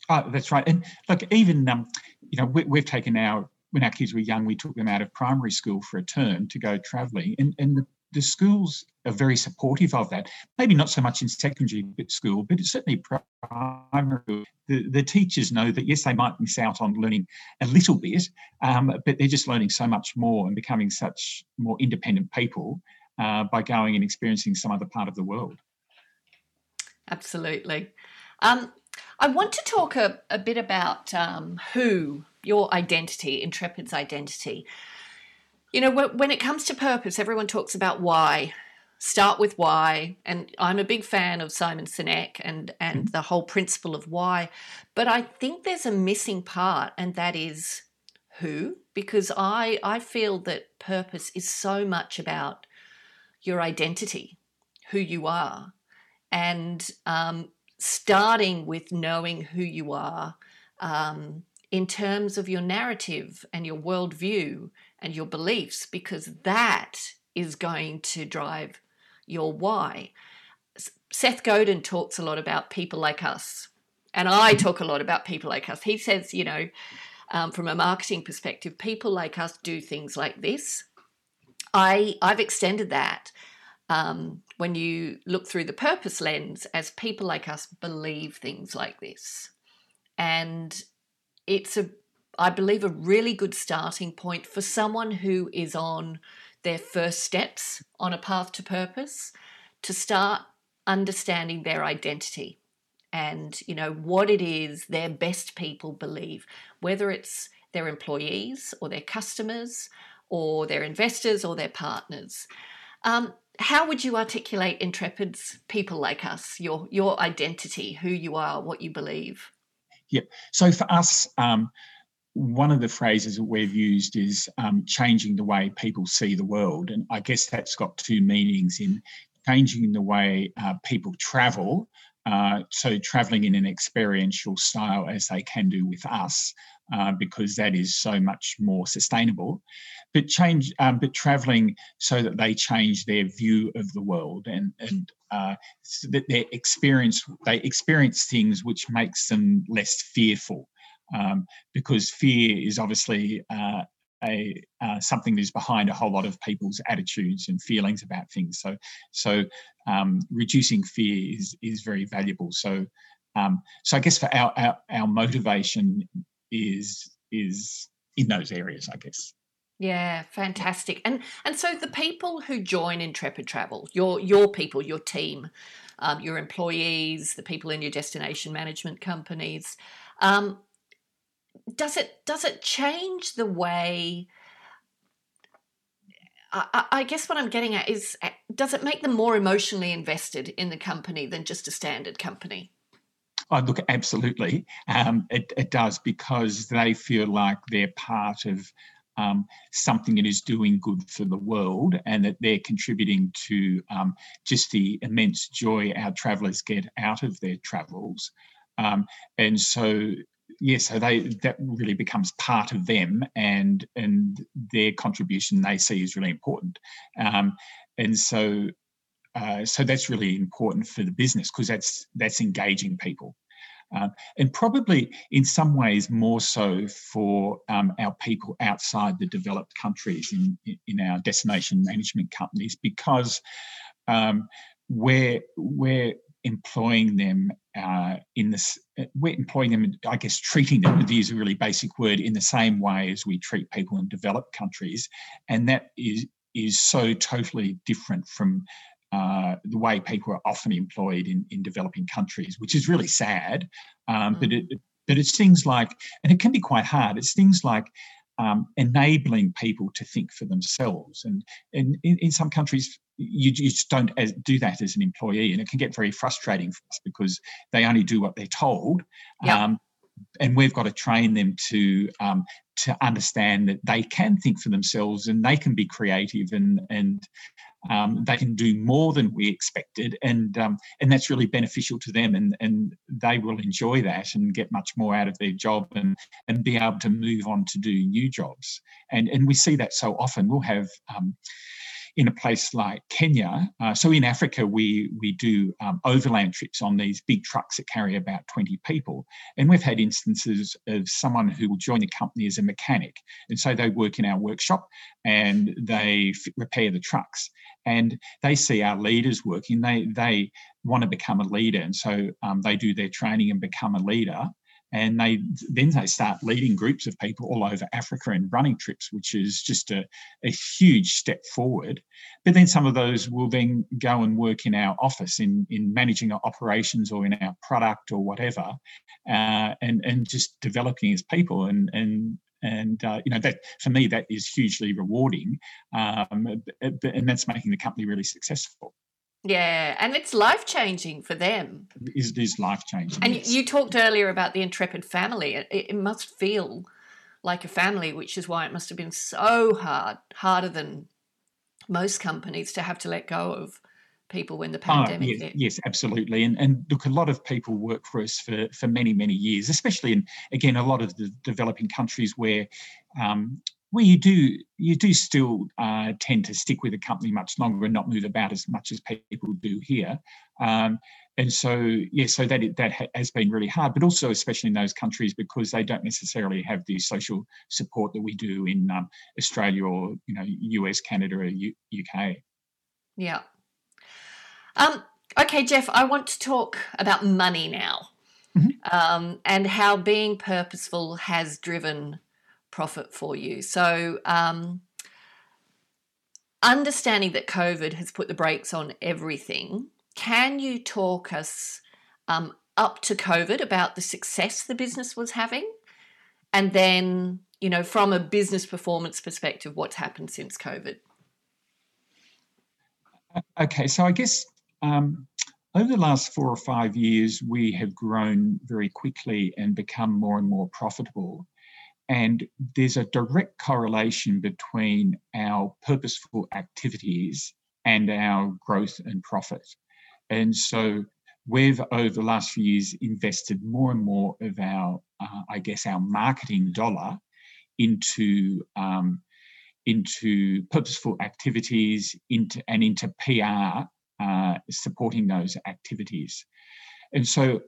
[SPEAKER 3] Oh, that's right. And look, even um, you know, we, have taken our when our kids were young, we took them out of primary school for a term to go travelling, and and the the schools are very supportive of that. Maybe not so much in secondary school, but it's certainly primary. The, the teachers know that yes, they might miss out on learning a little bit, um, but they're just learning so much more and becoming such more independent people uh, by going and experiencing some other part of the world.
[SPEAKER 2] Absolutely. Um, I want to talk a, a bit about um, who your identity, Intrepid's identity. You know, when it comes to purpose, everyone talks about why. Start with why, and I'm a big fan of Simon Sinek and and mm-hmm. the whole principle of why. But I think there's a missing part, and that is who, because I I feel that purpose is so much about your identity, who you are, and um, starting with knowing who you are um, in terms of your narrative and your worldview and your beliefs because that is going to drive your why. Seth Godin talks a lot about people like us, and I talk a lot about people like us. He says, you know, um, from a marketing perspective, people like us do things like this. I I've extended that um, when you look through the purpose lens as people like us believe things like this, and it's a I believe, a really good starting point for someone who is on their first steps on a path to purpose to start understanding their identity and you know what it is their best people believe whether it's their employees or their customers or their investors or their partners. Um, how would you articulate intrepid's people like us your your identity who you are what you believe?
[SPEAKER 3] Yeah. So for us um, one of the phrases that we've used is um, changing the way people see the world. And I guess that's got two meanings in changing the way uh, people travel. Uh, so, traveling in an experiential style as they can do with us, uh, because that is so much more sustainable. But change, um, but traveling so that they change their view of the world and and uh, so that their experience they experience things which makes them less fearful um, because fear is obviously uh, a uh, something that is behind a whole lot of people's attitudes and feelings about things. So, so um, reducing fear is is very valuable. So, um, so I guess for our, our our motivation is is in those areas, I guess.
[SPEAKER 2] Yeah, fantastic. And and so the people who join Intrepid Travel, your your people, your team, um, your employees, the people in your destination management companies, um, does it does it change the way I, I, guess what I'm getting at is uh, does it make them more emotionally invested in the company than just a standard company?
[SPEAKER 3] Oh, look, absolutely. Um, it, it, does because they feel like they're part of um, something that is doing good for the world and that they're contributing to um, just the immense joy our travellers get out of their travels. Um, and so yes, so they that really becomes part of them, and and their contribution they see is really important, um, and so uh, so that's really important for the business because that's that's engaging people. Um, and probably in some ways more so for um, our people outside the developed countries in, in our destination management companies because um, we're we're employing them uh, in this. We're employing them, I guess, treating them. To use a really basic word, in the same way as we treat people in developed countries, and that is is so totally different from uh, the way people are often employed in, in developing countries, which is really sad. Um, mm. But it but it's things like, and it can be quite hard. It's things like um, enabling people to think for themselves, and, and in, in some countries you, you just don't as, do that as an employee, and it can get very frustrating for us because they only do what they're told. Yep. Um, and we've got to train them to um, to understand that they can think for themselves and they can be creative and and um, they can do more than we expected and um, and that's really beneficial to them and and they will enjoy that and get much more out of their job and and be able to move on to do new jobs. And and we see that so often. We'll have um, in a place like Kenya. Uh, so in Africa, we we do um, overland trips on these big trucks that carry about 20 people. And we've had instances of someone who will join the company as a mechanic. And so they work in our workshop and they repair the trucks. And they see our leaders working. They they want to become a leader. And so um, they do their training and become a leader and they then they start leading groups of people all over Africa and running trips, which is just a, a huge step forward. But then some of those will then go and work in our office in in managing our operations or in our product or whatever, uh, and and just developing as people and and and uh, you know that for me that is hugely rewarding um, and that's making the company really successful
[SPEAKER 2] yeah, and it's life changing for them.
[SPEAKER 3] Is it is life changing.
[SPEAKER 2] And yes. you talked earlier about the intrepid family. It, it, must feel like a family, which is why it must have been so hard, harder than most companies to have to let go of people when the ah, pandemic
[SPEAKER 3] oh, yes, hit. Yes, absolutely. And and look, a lot of people work for us for for many many years, especially in again a lot of the developing countries where um, well, you do you do still uh, tend to stick with a company much longer and not move about as much as people do here. Um, and so, yeah, so that that has been really hard, but also especially in those countries because they don't necessarily have the social support that we do in um, Australia or you know US, Canada, or U- UK.
[SPEAKER 2] Yeah. Um, okay, Geoff, I want to talk about money now, mm-hmm. um, and how being purposeful has driven profit for you. So, um, understanding that COVID has put the brakes on everything, can you talk us um, up to COVID about the success the business was having? And then, you know, from a business performance perspective, what's happened since COVID?
[SPEAKER 3] Okay, so I guess um, over the last four or five years, we have grown very quickly and become more and more profitable. And there's a direct correlation between our purposeful activities and our growth and profit. And so we've over the last few years invested more and more of our, uh, I guess, our marketing dollar into um, into purposeful activities into and into PR uh, supporting those activities. And so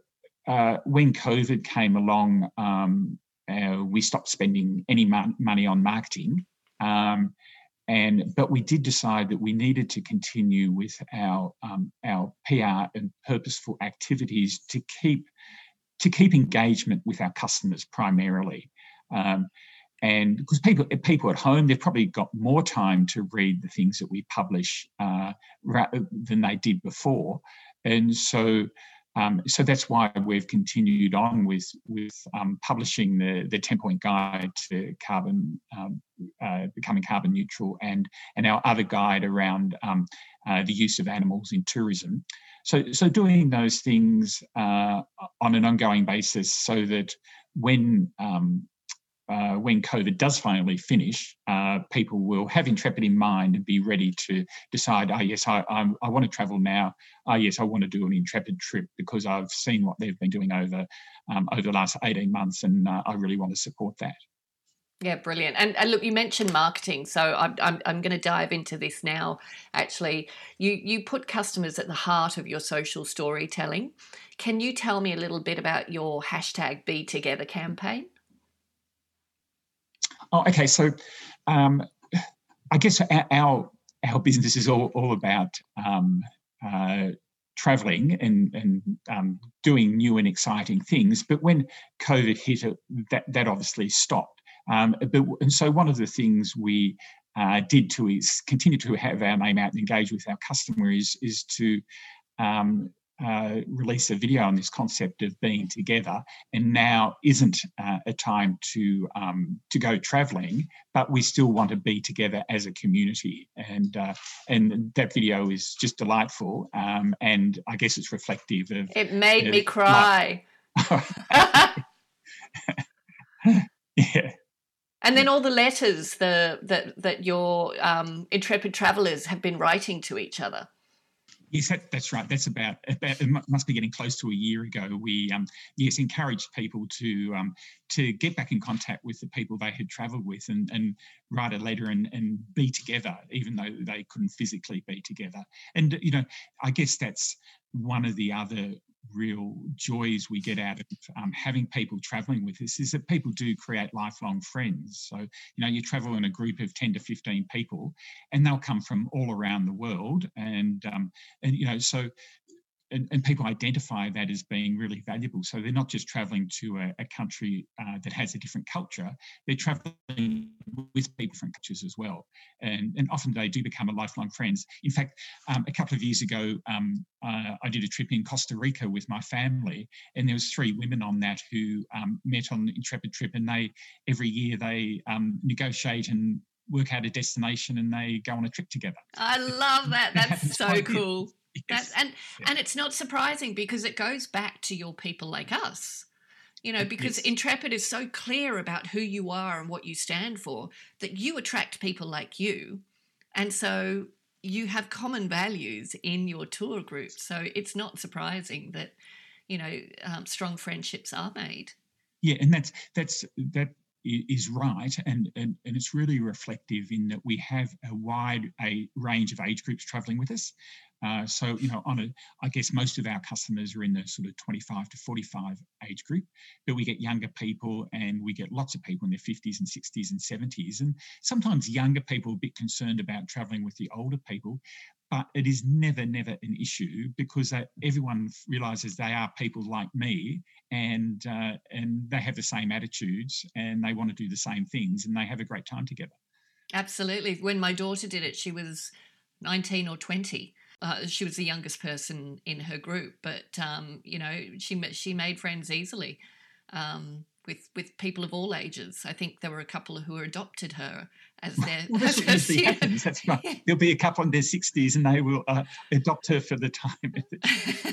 [SPEAKER 3] uh, when COVID came along, um, uh, we stopped spending any money on marketing. Um, and but we did decide that we needed to continue with our um, our PR and purposeful activities to keep to keep engagement with our customers primarily. Um, and because people people at home they've probably got more time to read the things that we publish uh, than they did before, and so um, so that's why we've continued on with with um, publishing the the ten point guide to carbon um, uh, becoming carbon neutral and and our other guide around um, uh, the use of animals in tourism. So so doing those things uh, on an ongoing basis so that when um, uh, when COVID does finally finish, uh, people will have Intrepid in mind and be ready to decide, oh, yes, I, I, I want to travel now. Oh, yes, I want to do an Intrepid trip because I've seen what they've been doing over, um, over the last 18 months and uh, I really want to support that.
[SPEAKER 2] Yeah, brilliant. And, and, look, you mentioned marketing, so I'm, I'm, I'm going to dive into this now. Actually, you you put customers at the heart of your social storytelling. Can you tell me a little bit about your hashtag Be Together campaign?
[SPEAKER 3] Oh, okay. So, um, I guess our, our, business is all, all about um, uh, traveling and, and um, doing new and exciting things. But when COVID hit, it, that, that obviously stopped. Um, but, and so one of the things we uh, did to is continue to have our name out and engage with our customer is, is to um, uh, release a video on this concept of being together, and now isn't uh, a time to um, to go travelling, but we still want to be together as a community, and uh, and that video is just delightful, um, and I guess it's reflective of.
[SPEAKER 2] It made me cry.
[SPEAKER 3] yeah.
[SPEAKER 2] And then all the letters the, that that your um, intrepid travelers have been writing to each other.
[SPEAKER 3] Yes, that, that's right. That's about, about it must be getting close to a year ago. We um, yes encouraged people to um, to get back in contact with the people they had travelled with and, and write a letter and, and be together, even though they couldn't physically be together. And you know, I guess that's one of the other real joys we get out of um, having people traveling with us is that people do create lifelong friends. So, you know, you travel in a group of 10 to 15 people and they'll come from all around the world. And, um, and you know, so and, and, people identify that as being really valuable. So they're not just traveling to a, a country uh, that has a different culture, they're traveling with people from cultures as well. And, and often they do become a lifelong friends. In fact, um, a couple of years ago, um, uh, I did a trip in Costa Rica with my family, and there was three women on that who um, met on the Intrepid trip, and they every year they um, negotiate and work out a destination and they go on a trip together.
[SPEAKER 2] I love that. That's so cool. Yes. and yeah. and it's not surprising because it goes back to your people like us. You know, because yes. Intrepid is so clear about who you are and what you stand for that you attract people like you. And so you have common values in your tour group. So it's not surprising that, you know, um, strong friendships are made.
[SPEAKER 3] Yeah, and that's that's that is right and, and and it's really reflective in that we have a wide a range of age groups traveling with us uh, so, you know, on a, I guess most of our customers are in the sort of 25 to 45 age group, but we get younger people and we get lots of people in their 50s and 60s and 70s. And sometimes younger people a bit concerned about traveling with the older people, but it is never, never an issue because everyone realizes they are people like me and, uh, and they have the same attitudes and they want to do the same things and they have a great time together.
[SPEAKER 2] Absolutely. When my daughter did it, she was 19 or 20 uh, she was the youngest person in her group, but um, you know she she made friends easily um, with with people of all ages. I think there were a couple who adopted her as their.
[SPEAKER 3] well, that's what usually happens. That's right. Yeah. There'll be a couple in their sixties, and they will uh, adopt her for the time.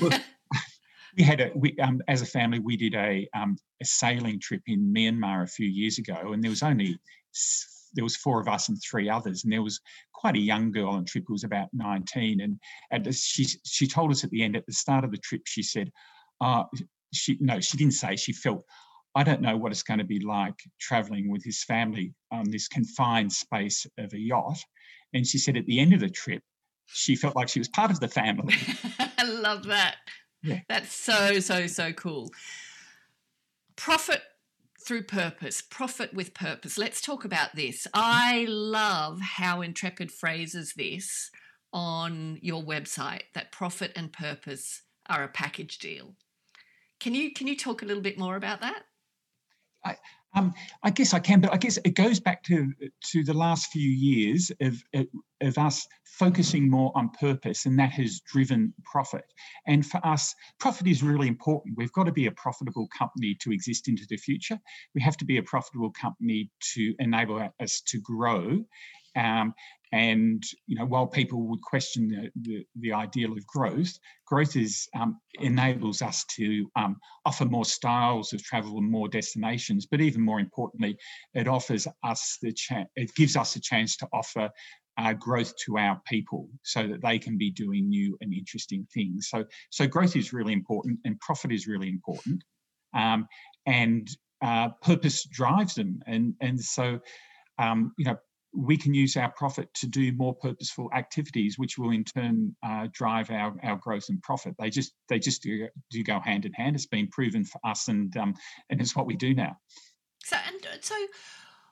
[SPEAKER 3] well, we had a we, um, as a family we did a, um, a sailing trip in Myanmar a few years ago, and there was only there was four of us and three others, and there was quite a young girl on the trip who was about 19. And at she she told us at the end, at the start of the trip, she said, uh, she no, she didn't say she felt. I don't know what it's going to be like traveling with his family on this confined space of a yacht. And she said at the end of the trip, she felt like she was part of the family.
[SPEAKER 2] I love that. Yeah. That's so, so, so cool. Profit through purpose, profit with purpose. Let's talk about this. I love how Intrepid phrases this on your website that profit and purpose are a package deal. Can you can you talk a little bit more about that?
[SPEAKER 3] I, um, I guess I can, but I guess it goes back to to the last few years of of us focusing more on purpose, and that has driven profit. And for us, profit is really important. We've got to be a profitable company to exist into the future. We have to be a profitable company to enable us to grow. Um, and you know, while people would question the, the, the ideal of growth, growth is um, enables us to um, offer more styles of travel and more destinations. But even more importantly, it offers us the chance. It gives us a chance to offer uh, growth to our people so that they can be doing new and interesting things. So, so growth is really important, and profit is really important, um, and uh, purpose drives them. And and so, um, you know, we can use our profit to do more purposeful activities, which will in turn uh, drive our, our growth and profit. They just they just do, do go hand in hand. It's been proven for us, and um, and it's what we do now.
[SPEAKER 2] So and uh, so,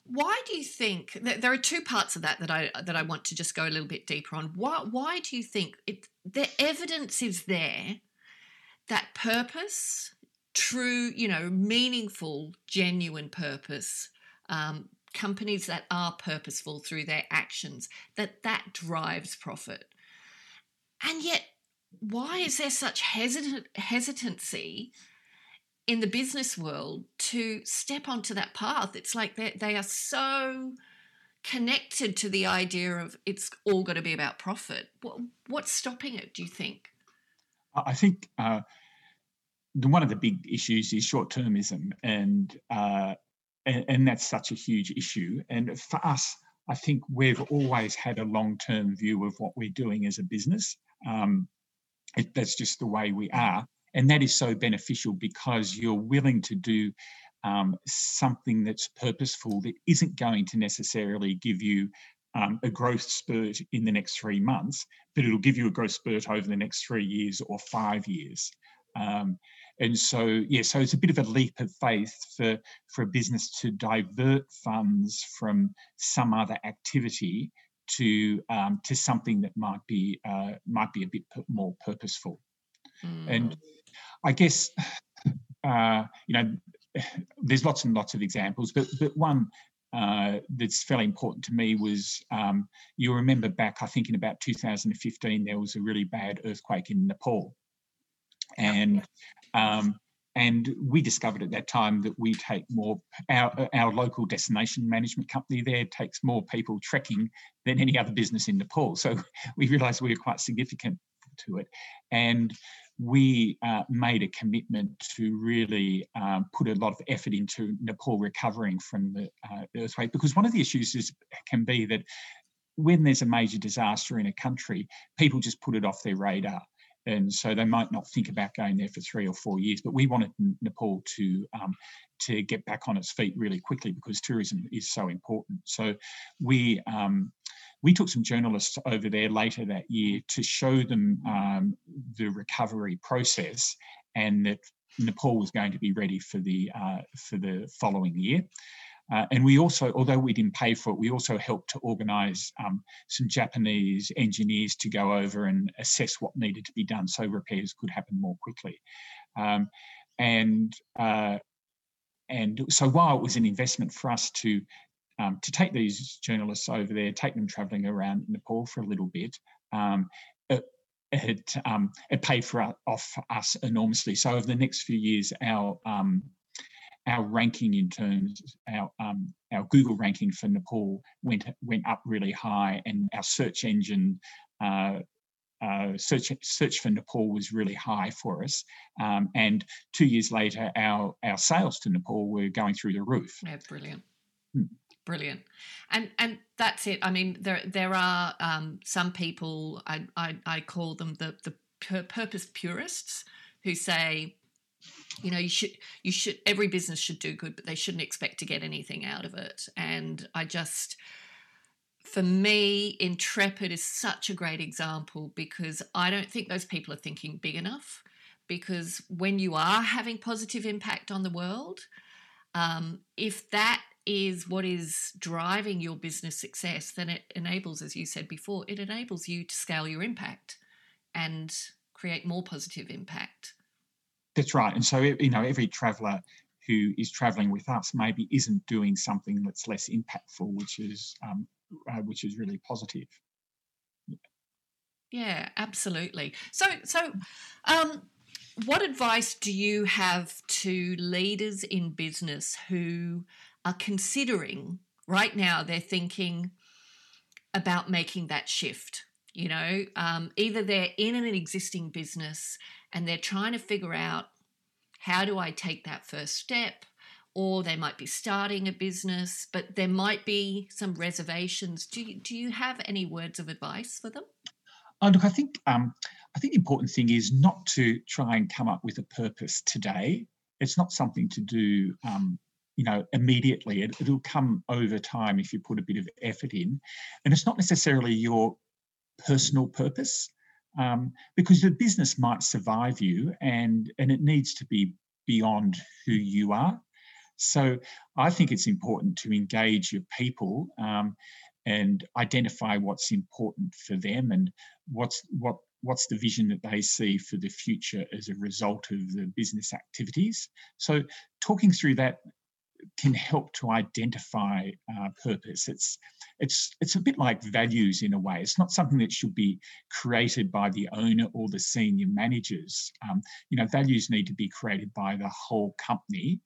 [SPEAKER 2] why do you think there are two parts of that that I that I want to just go a little bit deeper on? Why why do you think it, the evidence is there that purpose, true, you know, meaningful, genuine purpose, um, companies that are purposeful through their actions, that that drives profit, and yet why is there such hesitant hesitancy? in the business world to step onto that path. It's like they they are so connected to the idea of it's all got to be about profit. What, what's stopping it? Do you think?
[SPEAKER 3] I think uh, one of the big issues is short termism, and, uh, and and that's such a huge issue. And for us, I think we've always had a long term view of what we're doing as a business. Um, it, that's just the way we are. And that is so beneficial because you're willing to do um, something that's purposeful that isn't going to necessarily give you um, a growth spurt in the next three months, but it'll give you a growth spurt over the next three years or five years. Um, and so, yeah, so it's a bit of a leap of faith for, for a business to divert funds from some other activity to um, to something that might be uh, might be a bit more purposeful. Mm. And I guess, uh, you know, there's lots and lots of examples, but but one uh, that's fairly important to me was um, you'll remember back, I think in about 2015, there was a really bad earthquake in Nepal, and um, and we discovered at that time that we take more our our local destination management company there takes more people trekking than any other business in Nepal. So we realised we were quite significant to it, and we uh, made a commitment to really um, put a lot of effort into Nepal recovering from the uh, earthquake because one of the issues is can be that when there's a major disaster in a country, people just put it off their radar. And so they might not think about going there for three or four years. But we wanted Nepal to um, to get back on its feet really quickly because tourism is so important. So we um, we took some journalists over there later that year to show them um, the recovery process and that Nepal was going to be ready for the uh, for the following year. Uh, and we also, although we didn't pay for it, we also helped to organise um, some Japanese engineers to go over and assess what needed to be done so repairs could happen more quickly. Um, and uh, and so while it was an investment for us to um, to take these journalists over there, take them travelling around Nepal for a little bit. Um, it, it, um, it, paid for off us enormously. So over the next few years, our um, our ranking in terms our um, our Google ranking for Nepal went went up really high, and our search engine. Uh, uh, search search for Nepal was really high for us, um, and two years later, our our sales to Nepal were going through the roof.
[SPEAKER 2] Yeah, brilliant. Hmm brilliant and and that's it i mean there there are um, some people I, I, I call them the the purpose purists who say you know you should you should every business should do good but they shouldn't expect to get anything out of it and i just for me intrepid is such a great example because i don't think those people are thinking big enough because when you are having positive impact on the world um, if that is what is driving your business success, then it enables, as you said before, it enables you to scale your impact and create more positive impact.
[SPEAKER 3] That's right. And so, you know, every traveller who is travelling with us maybe isn't doing something that's less impactful, which is um, uh, which is really positive.
[SPEAKER 2] Yeah, absolutely. So, so um, what advice do you have to leaders in business who are considering right now, they're thinking about making that shift. You know, um, either they're in an existing business and they're trying to figure out how do I take that first step, or they might be starting a business, but there might be some reservations. Do you, do you have any words of advice for them?
[SPEAKER 3] Oh, look, I think um, I think the important thing is not to try and come up with a purpose today. It's not something to do um, you know immediately it, will come over time if you put a bit of effort in and it's not necessarily your personal purpose um, because the business might survive you and and it needs to be beyond who you are So I think it's important to engage your people um, and identify what's important for them and what's what what's the vision that they see for the future as a result of the business activities. So talking through that can help to identify uh, purpose. It's it's it's a bit like values in a way. It's not something that should be created by the owner or the senior managers. Um, you know, values need to be created by the whole company.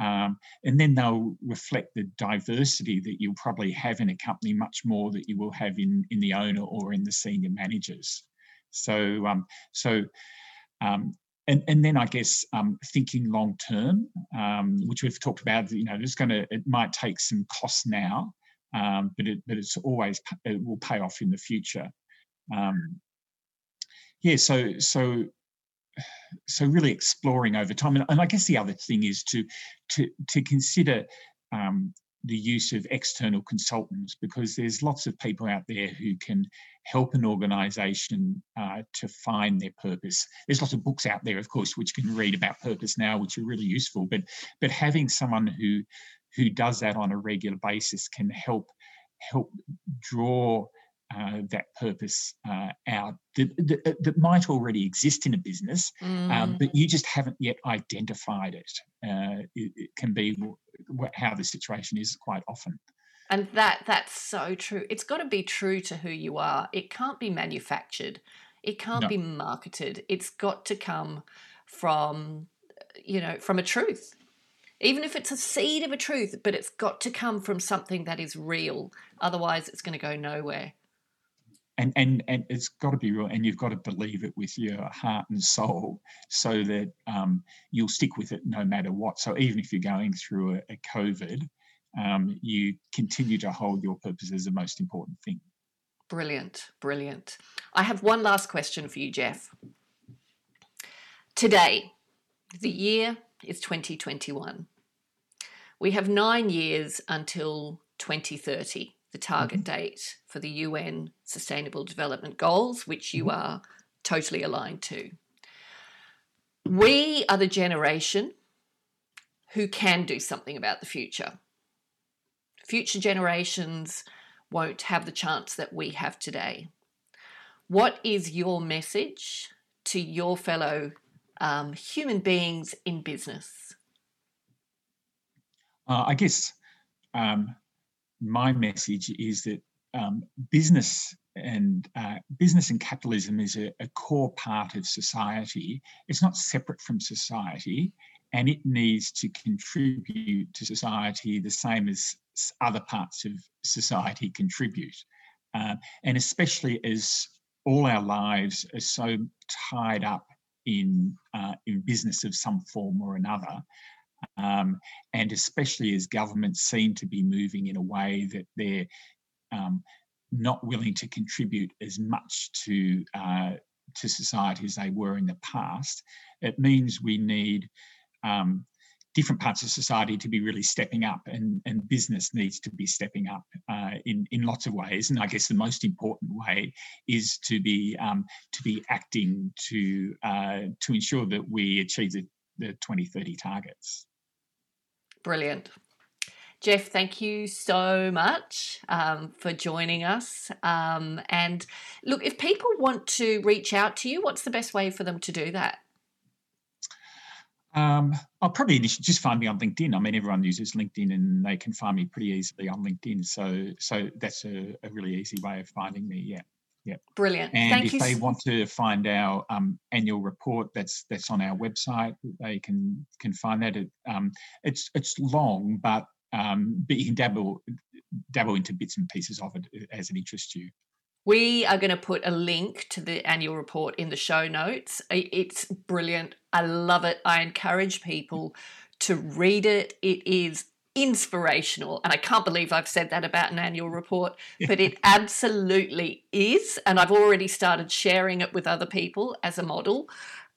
[SPEAKER 3] Um, and then they'll reflect the diversity that you'll probably have in a company much more that you will have in, in the owner or in the senior managers. So, um, so um, and, and then I guess um, thinking long term, um, which we've talked about, you know, it's going to, it might take some costs now, um, but it, but it's always, it will pay off in the future. Um, yeah, so, so, so really exploring over time. And, and I guess the other thing is to, to, to consider um, the use of external consultants because there's lots of people out there who can help an organization uh, to find their purpose. There's lots of books out there of course which can read about purpose now which are really useful but but having someone who who does that on a regular basis can help help draw uh, that purpose uh, out that, that, that, might already exist in a business, um, mm. um, but you just haven't yet identified it. Uh, it, it, can be how the situation is quite often.
[SPEAKER 2] And that that's so true. It's got to be true to who you are. It can't be manufactured. It can't no. be marketed. It's got to come from you know from a truth even if it's a seed of a truth, but it's got to come from something that is real. Otherwise, it's going to go nowhere
[SPEAKER 3] and and and it's got to be real and you've got to believe it with your heart and soul so that um, you'll stick with it no matter what. So even if you're going through a, a covid um, you continue to hold your purpose as the most important thing.
[SPEAKER 2] Brilliant brilliant. I have one last question for you Geoff. Today the year is 2021 we have nine years until 2030 the target mm-hmm. date for the UN Sustainable Development Goals, which you mm-hmm. are totally aligned to. We are the generation who can do something about the future. Future generations won't have the chance that we have today. What is your message to your fellow um, human beings in business?
[SPEAKER 3] Uh, I guess um, my message is that um, business and uh, business and capitalism is a, a, core part of society. It's not separate from society, and it needs to contribute to society the same as other parts of society contribute. Uh, and especially as all our lives are so tied up in uh, in business of some form or another, um, and especially as governments seem to be moving in a way that they're um, not willing to contribute as much to uh, to society as they were in the past, it means we need um, different parts of society to be really stepping up, and, and business needs to be stepping up uh, in in lots of ways. And I guess the most important way is to be um, to be acting to uh, to ensure that we achieve the, the 2030 targets.
[SPEAKER 2] Brilliant. Geoff, thank you so much um, for joining us. Um, and look, if people want to reach out to you, what's the best way for them to do that?
[SPEAKER 3] Um, I'll probably just find me on LinkedIn. I mean, everyone uses LinkedIn, and they can find me pretty easily on LinkedIn. So, so that's a, a really easy way of finding me. Yeah. Yeah.
[SPEAKER 2] Brilliant.
[SPEAKER 3] And
[SPEAKER 2] Thank
[SPEAKER 3] if
[SPEAKER 2] you.
[SPEAKER 3] they want to find our um, annual report, that's that's on our website. They can can find that. It, um, it's it's long, but um, but you can dabble dabble into bits and pieces of it as it interests you.
[SPEAKER 2] We are going to put a link to the annual report in the show notes. It's brilliant. I love it. I encourage people to read it. It is inspirational. And I can't believe I've said that about an annual report, but it absolutely is. And I've already started sharing it with other people as a model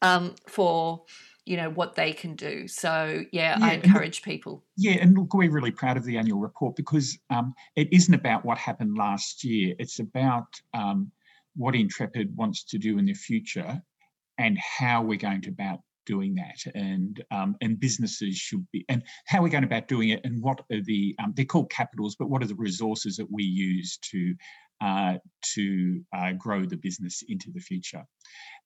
[SPEAKER 2] um, for you know what they can do so yeah, yeah i encourage
[SPEAKER 3] look,
[SPEAKER 2] people
[SPEAKER 3] yeah and look we're really proud of the annual report because um, it isn't about what happened last year it's about um, what intrepid wants to do in the future and how we're going to about doing that, and um, and businesses should be, and how we're going about doing it, and what are the um, they're called capitals, but what are the resources that we use to uh, to uh, grow the business into the future.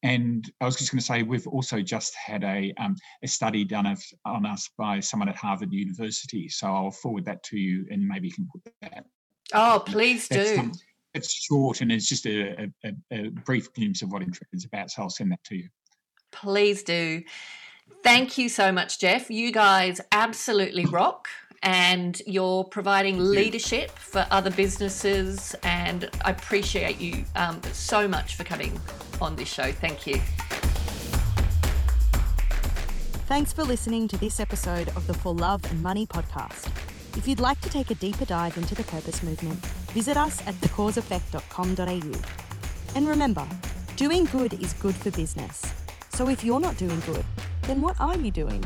[SPEAKER 3] And I was just going to say, we've also just had a, um, a study done of, on us by someone at Harvard University. So I'll forward that to you and maybe you can put that.
[SPEAKER 2] Oh, please do.
[SPEAKER 3] Um, it's short and it's just a, a, a brief glimpse of what Intrepid is about. So I'll send that to you.
[SPEAKER 2] Please do. Thank you so much, Geoff. You guys absolutely rock and you're providing leadership for other businesses. And I appreciate you um, so much for coming on this show. Thank you.
[SPEAKER 1] Thanks for listening to this episode of the For Love and Money podcast. If you'd like to take a deeper dive into the purpose movement, visit us at thecauseeffect.com.au. And remember, doing good is good for business. So if you're not doing good, then what are you doing?